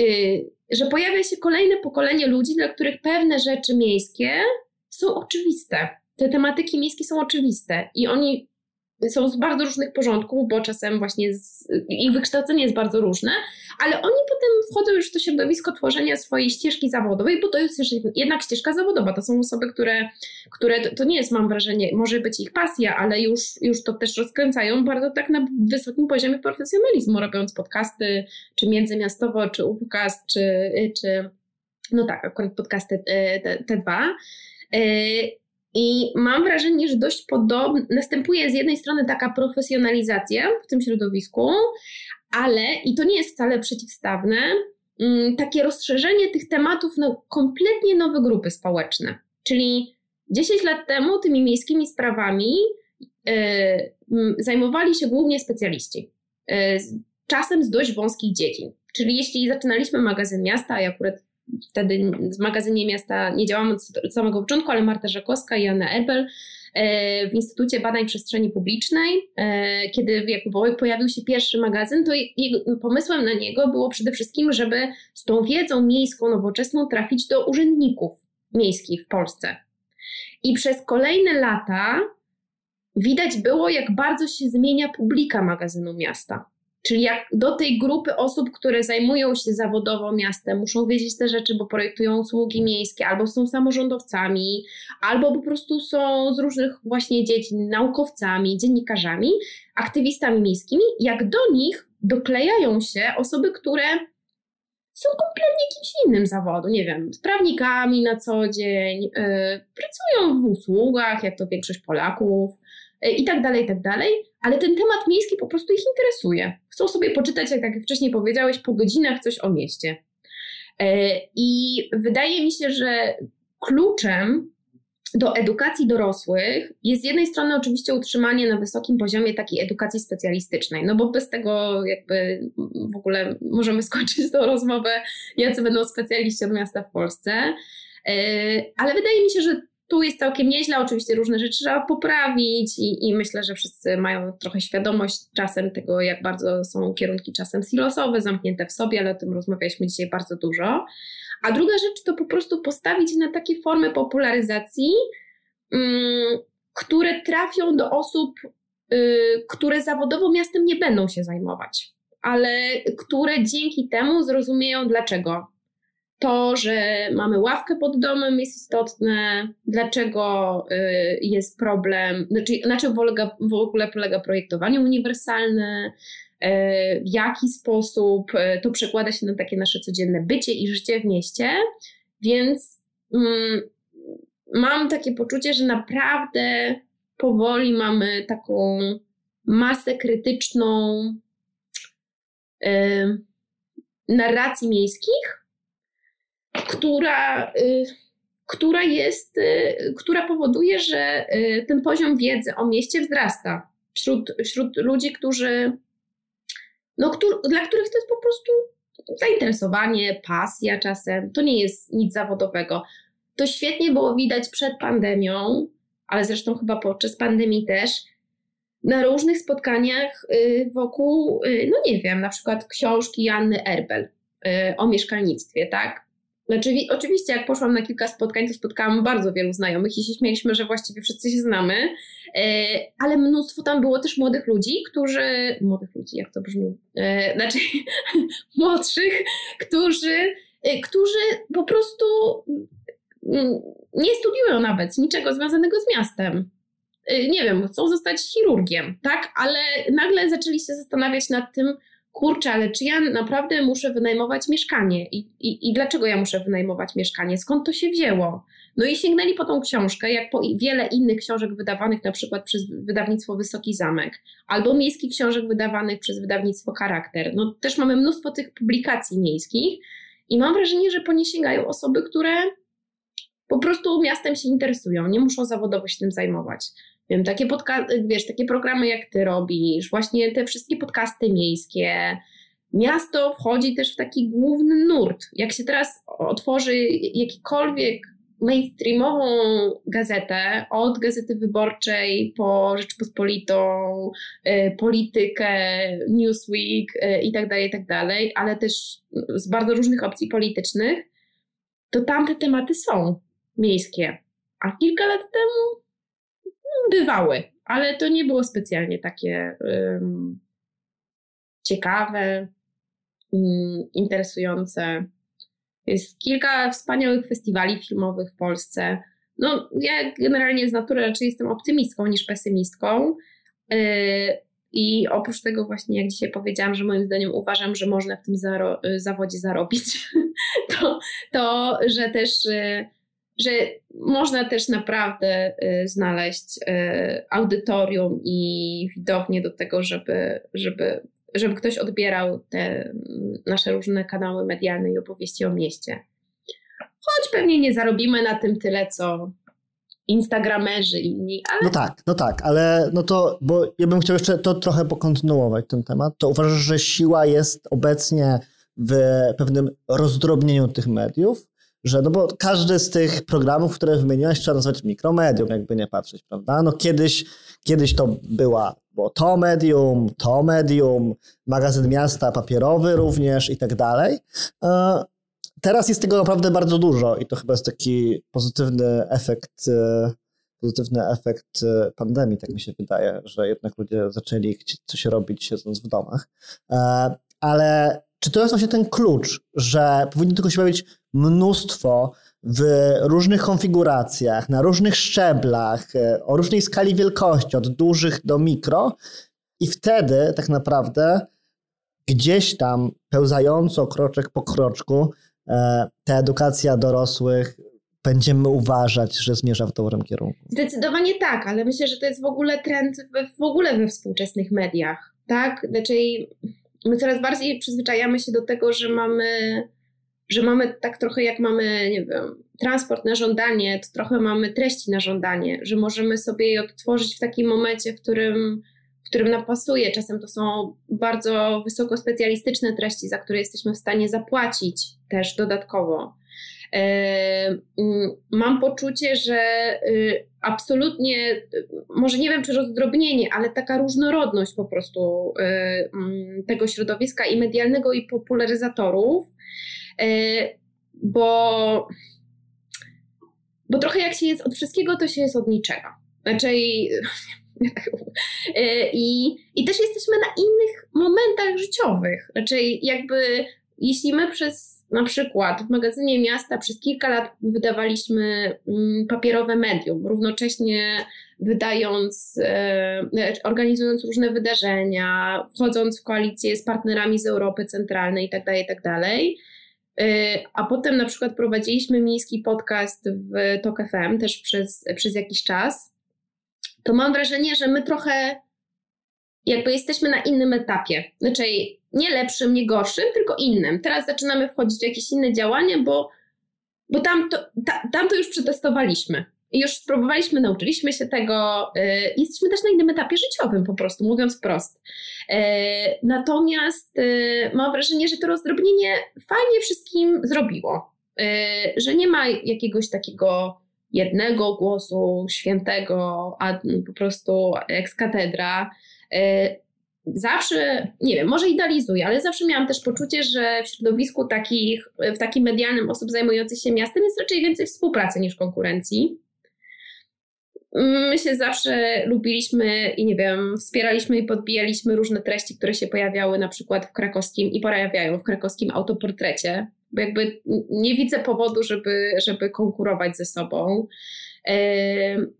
y, że pojawia się kolejne pokolenie ludzi, dla których pewne rzeczy miejskie są oczywiste. Te tematyki miejskie są oczywiste i oni są z bardzo różnych porządków, bo czasem właśnie ich wykształcenie jest bardzo różne, ale oni potem wchodzą już w to środowisko tworzenia swojej ścieżki zawodowej, bo to jest jednak ścieżka zawodowa. To są osoby, które, które to, to nie jest, mam wrażenie, może być ich pasja, ale już, już to też rozkręcają bardzo tak na wysokim poziomie profesjonalizmu, robiąc podcasty, czy międzymiastowo, czy upcast, czy, czy no tak, akurat podcasty te, te, te dwa. E, i mam wrażenie, że dość podobnie, następuje z jednej strony taka profesjonalizacja w tym środowisku, ale, i to nie jest wcale przeciwstawne, mm, takie rozszerzenie tych tematów na kompletnie nowe grupy społeczne. Czyli 10 lat temu tymi miejskimi sprawami yy, zajmowali się głównie specjaliści, yy, czasem z dość wąskich dziedzin. Czyli jeśli zaczynaliśmy magazyn miasta, i akurat wtedy w magazynie miasta nie działamy od samego początku, ale Marta Żakowska i Anna Ebel e, w Instytucie Badań Przestrzeni Publicznej, e, kiedy pojawił się pierwszy magazyn, to pomysłem na niego było przede wszystkim, żeby z tą wiedzą miejską, nowoczesną trafić do urzędników miejskich w Polsce. I przez kolejne lata widać było, jak bardzo się zmienia publika magazynu miasta. Czyli jak do tej grupy osób, które zajmują się zawodowo miastem, muszą wiedzieć te rzeczy, bo projektują usługi miejskie, albo są samorządowcami, albo po prostu są z różnych właśnie dziedzin, naukowcami, dziennikarzami, aktywistami miejskimi, jak do nich doklejają się osoby, które są kompletnie kimś innym zawodu, nie wiem, z prawnikami na co dzień, yy, pracują w usługach, jak to większość Polaków, E, i tak dalej, i tak dalej, ale ten temat miejski po prostu ich interesuje. Chcą sobie poczytać, jak, jak wcześniej powiedziałeś, po godzinach coś o mieście. E, I wydaje mi się, że kluczem do edukacji dorosłych jest z jednej strony oczywiście utrzymanie na wysokim poziomie takiej edukacji specjalistycznej, no bo bez tego jakby w ogóle możemy skończyć tą rozmowę, jacy będą specjaliści od miasta w Polsce. E, ale wydaje mi się, że tu jest całkiem nieźle, oczywiście różne rzeczy trzeba poprawić i, i, myślę, że wszyscy mają trochę świadomość czasem tego, jak bardzo są kierunki czasem silosowe, zamknięte w sobie, ale o tym rozmawialiśmy dzisiaj bardzo dużo. A druga rzecz to po prostu postawić na takie formy popularyzacji, um, które trafią do osób, y, które zawodowo miastem nie będą się zajmować, ale które dzięki temu zrozumieją dlaczego to, że mamy ławkę pod domem jest istotne, dlaczego y, jest problem, znaczy, na czym w ogóle polega projektowanie uniwersalne, y, w jaki sposób y, to przekłada się na takie nasze codzienne bycie i życie w mieście, więc mm, mam takie poczucie, że naprawdę powoli mamy taką masę krytyczną narracji miejskich, która, y, która jest, y, która powoduje, że y, ten poziom wiedzy o mieście wzrasta wśród, wśród ludzi, którzy, no, któr, dla których to jest po prostu zainteresowanie, pasja czasem. To nie jest nic zawodowego. To świetnie było widać przed pandemią, ale zresztą chyba podczas pandemii też, na różnych spotkaniach wokół, no nie wiem, na przykład książki Janny Erbel o mieszkalnictwie, tak? Znaczy, oczywiście, jak poszłam na kilka spotkań, to spotkałam bardzo wielu znajomych i się śmieliśmy, że właściwie wszyscy się znamy, e, ale mnóstwo tam było też młodych ludzi, którzy. Młodych ludzi, jak to brzmi? E, znaczy, młodszych, którzy, e, którzy po prostu mm, nie studiują nawet niczego związanego z miastem. Nie wiem, chcą zostać chirurgiem, tak? Ale nagle zaczęli się zastanawiać nad tym, kurczę, ale czy ja naprawdę muszę wynajmować mieszkanie? I, i, I dlaczego ja muszę wynajmować mieszkanie? Skąd to się wzięło? No i sięgnęli po tą książkę, jak po wiele innych książek wydawanych na przykład przez wydawnictwo Wysoki Zamek, albo miejskich książek wydawanych przez wydawnictwo Charakter. No też mamy mnóstwo tych publikacji miejskich i mam wrażenie, że po nie sięgają osoby, które po prostu miastem się interesują, nie muszą zawodowo się tym zajmować wiem, takie podca- wiesz, takie programy jak ty robisz, właśnie te wszystkie podcasty miejskie. Miasto wchodzi też w taki główny nurt. Jak się teraz otworzy jakikolwiek mainstreamową gazetę, od Gazety Wyborczej po Rzeczpospolitą, y, politykę, Newsweek y, i tak dalej, tak dalej, ale też z bardzo różnych opcji politycznych, to tamte tematy są miejskie. A kilka lat temu bywały, ale to nie było specjalnie takie um, ciekawe, um, interesujące. Jest kilka wspaniałych festiwali filmowych w Polsce. No, ja generalnie z natury raczej jestem optymistką niż pesymistką. Yy, I oprócz tego, właśnie jak dzisiaj powiedziałam, że moim zdaniem uważam, że można w tym zaro- zawodzie zarobić, to, to że też yy, że można też naprawdę y, znaleźć y, audytorium i widownię do tego, żeby, żeby, żeby ktoś odbierał te mm, nasze różne kanały medialne i opowieści o mieście. Choć pewnie nie zarobimy na tym tyle, co instagramerzy inni, ale... No tak, no tak, ale no to, bo ja bym chciał jeszcze to trochę pokontynuować ten temat, to uważasz, że siła jest obecnie w pewnym rozdrobnieniu tych mediów, że no bo każdy z tych programów, które wymieniłaś, trzeba nazwać mikromedium, jakby nie patrzeć, prawda? No kiedyś, kiedyś to była bo to medium, to medium, magazyn miasta papierowy również i tak dalej. E, teraz jest tego naprawdę bardzo dużo i to chyba jest taki pozytywny efekt, e, pozytywny efekt e, pandemii, tak mi się wydaje, że jednak ludzie zaczęli chcieć coś robić siedząc w domach. Ale czy to jest właśnie ten klucz, że powinno tylko się pojawić mnóstwo w różnych konfiguracjach, na różnych szczeblach, e, o różnej skali wielkości, od dużych do mikro, i wtedy tak naprawdę gdzieś tam pełzająco, kroczek po kroczku, e, ta edukacja dorosłych będziemy uważać, że zmierza w dobrym kierunku. Zdecydowanie tak, ale myślę, że to jest w ogóle trend w, ogóle we współczesnych mediach. Tak? Znaczy, my coraz bardziej przyzwyczajamy się do tego, że mamy że mamy tak trochę jak mamy, nie wiem, transport na żądanie, to trochę mamy treści na żądanie, że możemy sobie je odtworzyć w takim momencie, w którym, w którym nam pasuje. Czasem to są bardzo wysoko specjalistyczne treści, za które jesteśmy w stanie zapłacić też dodatkowo. E, mam poczucie, że y, absolutnie, może nie wiem czy rozdrobnienie, ale taka różnorodność po prostu y, tego środowiska i medialnego, i popularyzatorów E, bo, bo trochę jak się jest od wszystkiego, to się jest od niczego. Znaczy, e, i, i też jesteśmy na innych momentach życiowych. Znaczy, jakby jeśli my przez na przykład w magazynie miasta przez kilka lat wydawaliśmy mm, papierowe medium, równocześnie wydając, e, organizując różne wydarzenia, wchodząc w koalicję z partnerami z Europy Centralnej itd., tak itd., tak Y, a potem na przykład prowadziliśmy miejski podcast w TOK FM też przez, przez jakiś czas. To mam wrażenie, że my trochę jakby jesteśmy na innym etapie. Znaczy nie lepszym, nie gorszym, tylko innym. Teraz zaczynamy wchodzić w jakieś inne działania, bo, bo tam to, ta, tam to już przetestowaliśmy. I już spróbowaliśmy, nauczyliśmy się tego. Yy, jesteśmy też na innym etapie życiowym, po prostu, mówiąc wprost. Yy, natomiast yy, mam wrażenie, że to rozdrobnienie fajnie wszystkim zrobiło. Yy, że nie ma jakiegoś takiego jednego głosu świętego, a po prostu ex katedra. Yy, zawsze, nie wiem, może idealizuję, ale zawsze miałam też poczucie, że w środowisku takich, w takim medialnym osób zajmujących się miastem jest raczej więcej współpracy niż konkurencji. My się zawsze lubiliśmy i nie wiem, wspieraliśmy i podbijaliśmy różne treści, które się pojawiały na przykład w krakowskim i pojawiają w krakowskim autoportrecie, bo jakby nie widzę powodu, żeby, żeby konkurować ze sobą.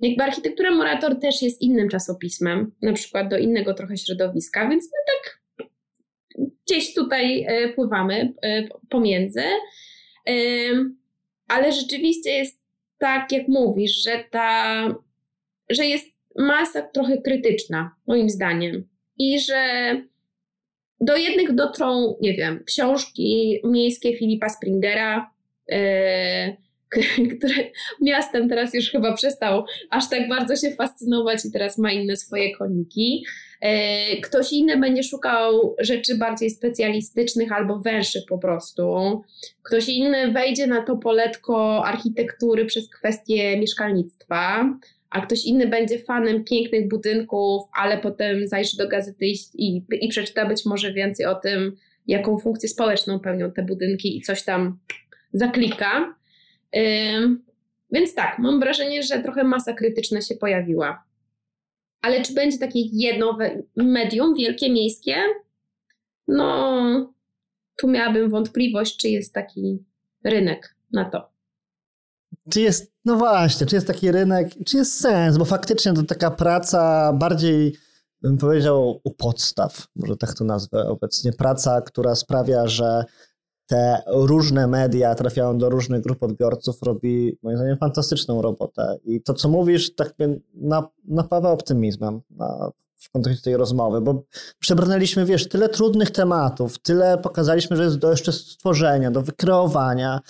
Jakby architektura Morator też jest innym czasopismem, na przykład do innego trochę środowiska, więc my tak gdzieś tutaj e, pływamy e, pomiędzy. Ale rzeczywiście jest tak, jak mówisz, że ta, że jest masa trochę krytyczna, moim zdaniem. I że do jednych dotrą, nie wiem, książki miejskie Filipa Springera, e, który miastem teraz już chyba przestał aż tak bardzo się fascynować i teraz ma inne swoje koniki. E, ktoś inny będzie szukał rzeczy bardziej specjalistycznych albo węższych po prostu. Ktoś inny wejdzie na to poletko architektury przez kwestie mieszkalnictwa, a ktoś inny będzie fanem pięknych budynków, ale potem zajrzy do gazety i, i, i przeczyta być może więcej o tym, jaką funkcję społeczną pełnią te budynki i coś tam zaklika. Więc tak, mam wrażenie, że trochę masa krytyczna się pojawiła. Ale czy będzie takie jedno medium, wielkie, miejskie? No, tu miałabym wątpliwość, czy jest taki rynek na to. Czy jest, no właśnie, czy jest taki rynek, czy jest sens, bo faktycznie to taka praca bardziej, bym powiedział, u podstaw, może tak to nazwę obecnie, praca, która sprawia, że te różne media trafiają do różnych grup odbiorców, robi moim zdaniem fantastyczną robotę. I to, co mówisz, tak napawa optymizmem w kontekście tej rozmowy, bo przebrnęliśmy, wiesz, tyle trudnych tematów, tyle pokazaliśmy, że jest do jeszcze stworzenia, do wykreowania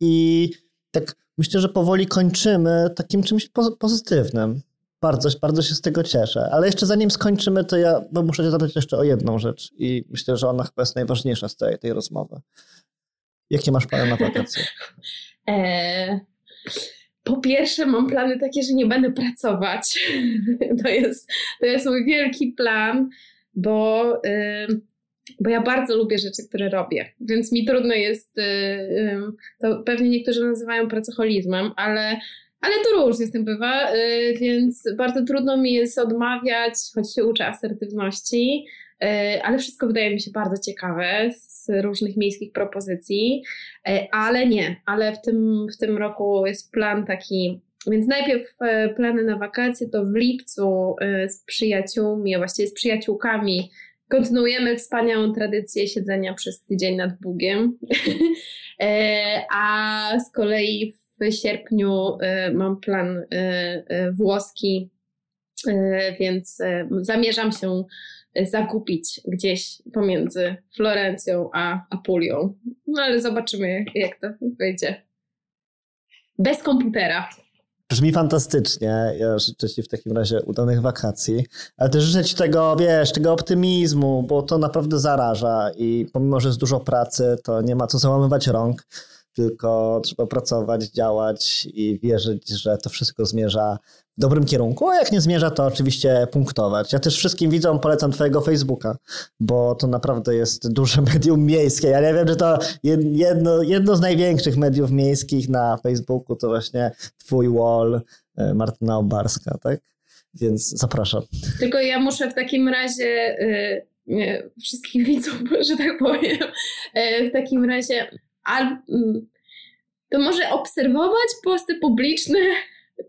i tak myślę, że powoli kończymy takim czymś pozytywnym. Bardzo, bardzo się z tego cieszę. Ale jeszcze zanim skończymy, to ja muszę cię zapytać jeszcze o jedną rzecz i myślę, że ona chyba jest najważniejsza z tej, tej rozmowy. Jakie masz plany na wakacje? E, po pierwsze, mam plany takie, że nie będę pracować. To jest, to jest mój wielki plan, bo, bo ja bardzo lubię rzeczy, które robię, więc mi trudno jest, to pewnie niektórzy nazywają pracoholizmem, ale ale to różnie z tym bywa, y, więc bardzo trudno mi jest odmawiać, choć się uczę asertywności, ale wszystko wydaje mi się bardzo ciekawe z różnych miejskich propozycji, y, ale nie, ale w tym, w tym roku jest plan taki, więc najpierw plany na wakacje to w lipcu z przyjaciółmi, a właściwie z przyjaciółkami kontynuujemy wspaniałą tradycję siedzenia przez tydzień nad Bugiem, a z kolei w sierpniu mam plan włoski, więc zamierzam się zakupić gdzieś pomiędzy Florencją a Apulią. No ale zobaczymy, jak to wyjdzie. Bez komputera. Brzmi fantastycznie. Ja życzę Ci w takim razie udanych wakacji, ale też życzę Ci tego, wiesz, tego optymizmu, bo to naprawdę zaraża i pomimo, że jest dużo pracy, to nie ma co załamywać rąk tylko trzeba pracować, działać i wierzyć, że to wszystko zmierza w dobrym kierunku, a jak nie zmierza, to oczywiście punktować. Ja też wszystkim widzom polecam twojego Facebooka, bo to naprawdę jest duże medium miejskie. Ja wiem, że to jedno, jedno z największych mediów miejskich na Facebooku to właśnie twój wall e, Martyna Obarska, tak? Więc zapraszam. Tylko ja muszę w takim razie yy, wszystkich widzów, że tak powiem, yy, w takim razie al, mm, to może obserwować posty publiczne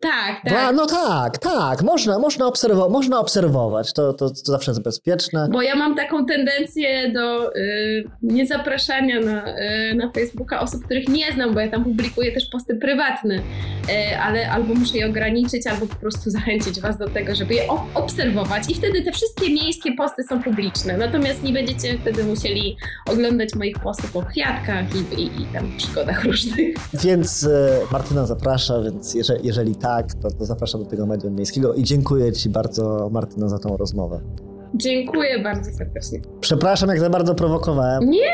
Tak, tak. No tak, tak, można, można, obserwować, można obserwować, to, to, to zawsze jest bezpieczne. Bo ja mam taką tendencję do y, niezapraszania na, y, na Facebooka osób, których nie znam, bo ja tam publikuję też posty prywatne, y, ale albo muszę je ograniczyć, albo po prostu zachęcić Was do tego, żeby je o- obserwować i wtedy te wszystkie miejskie posty są publiczne. Natomiast nie będziecie wtedy musieli oglądać moich postów o kwiatkach i, i, i tam przygodach różnych. Więc e, Martyna zaprasza, więc jeżeli, jeżeli tak, to, to zapraszam do tego medium miejskiego i dziękuję Ci bardzo, Martyna, za tą rozmowę. Dziękuję bardzo serdecznie. Przepraszam, jak za bardzo prowokowałem. Nie,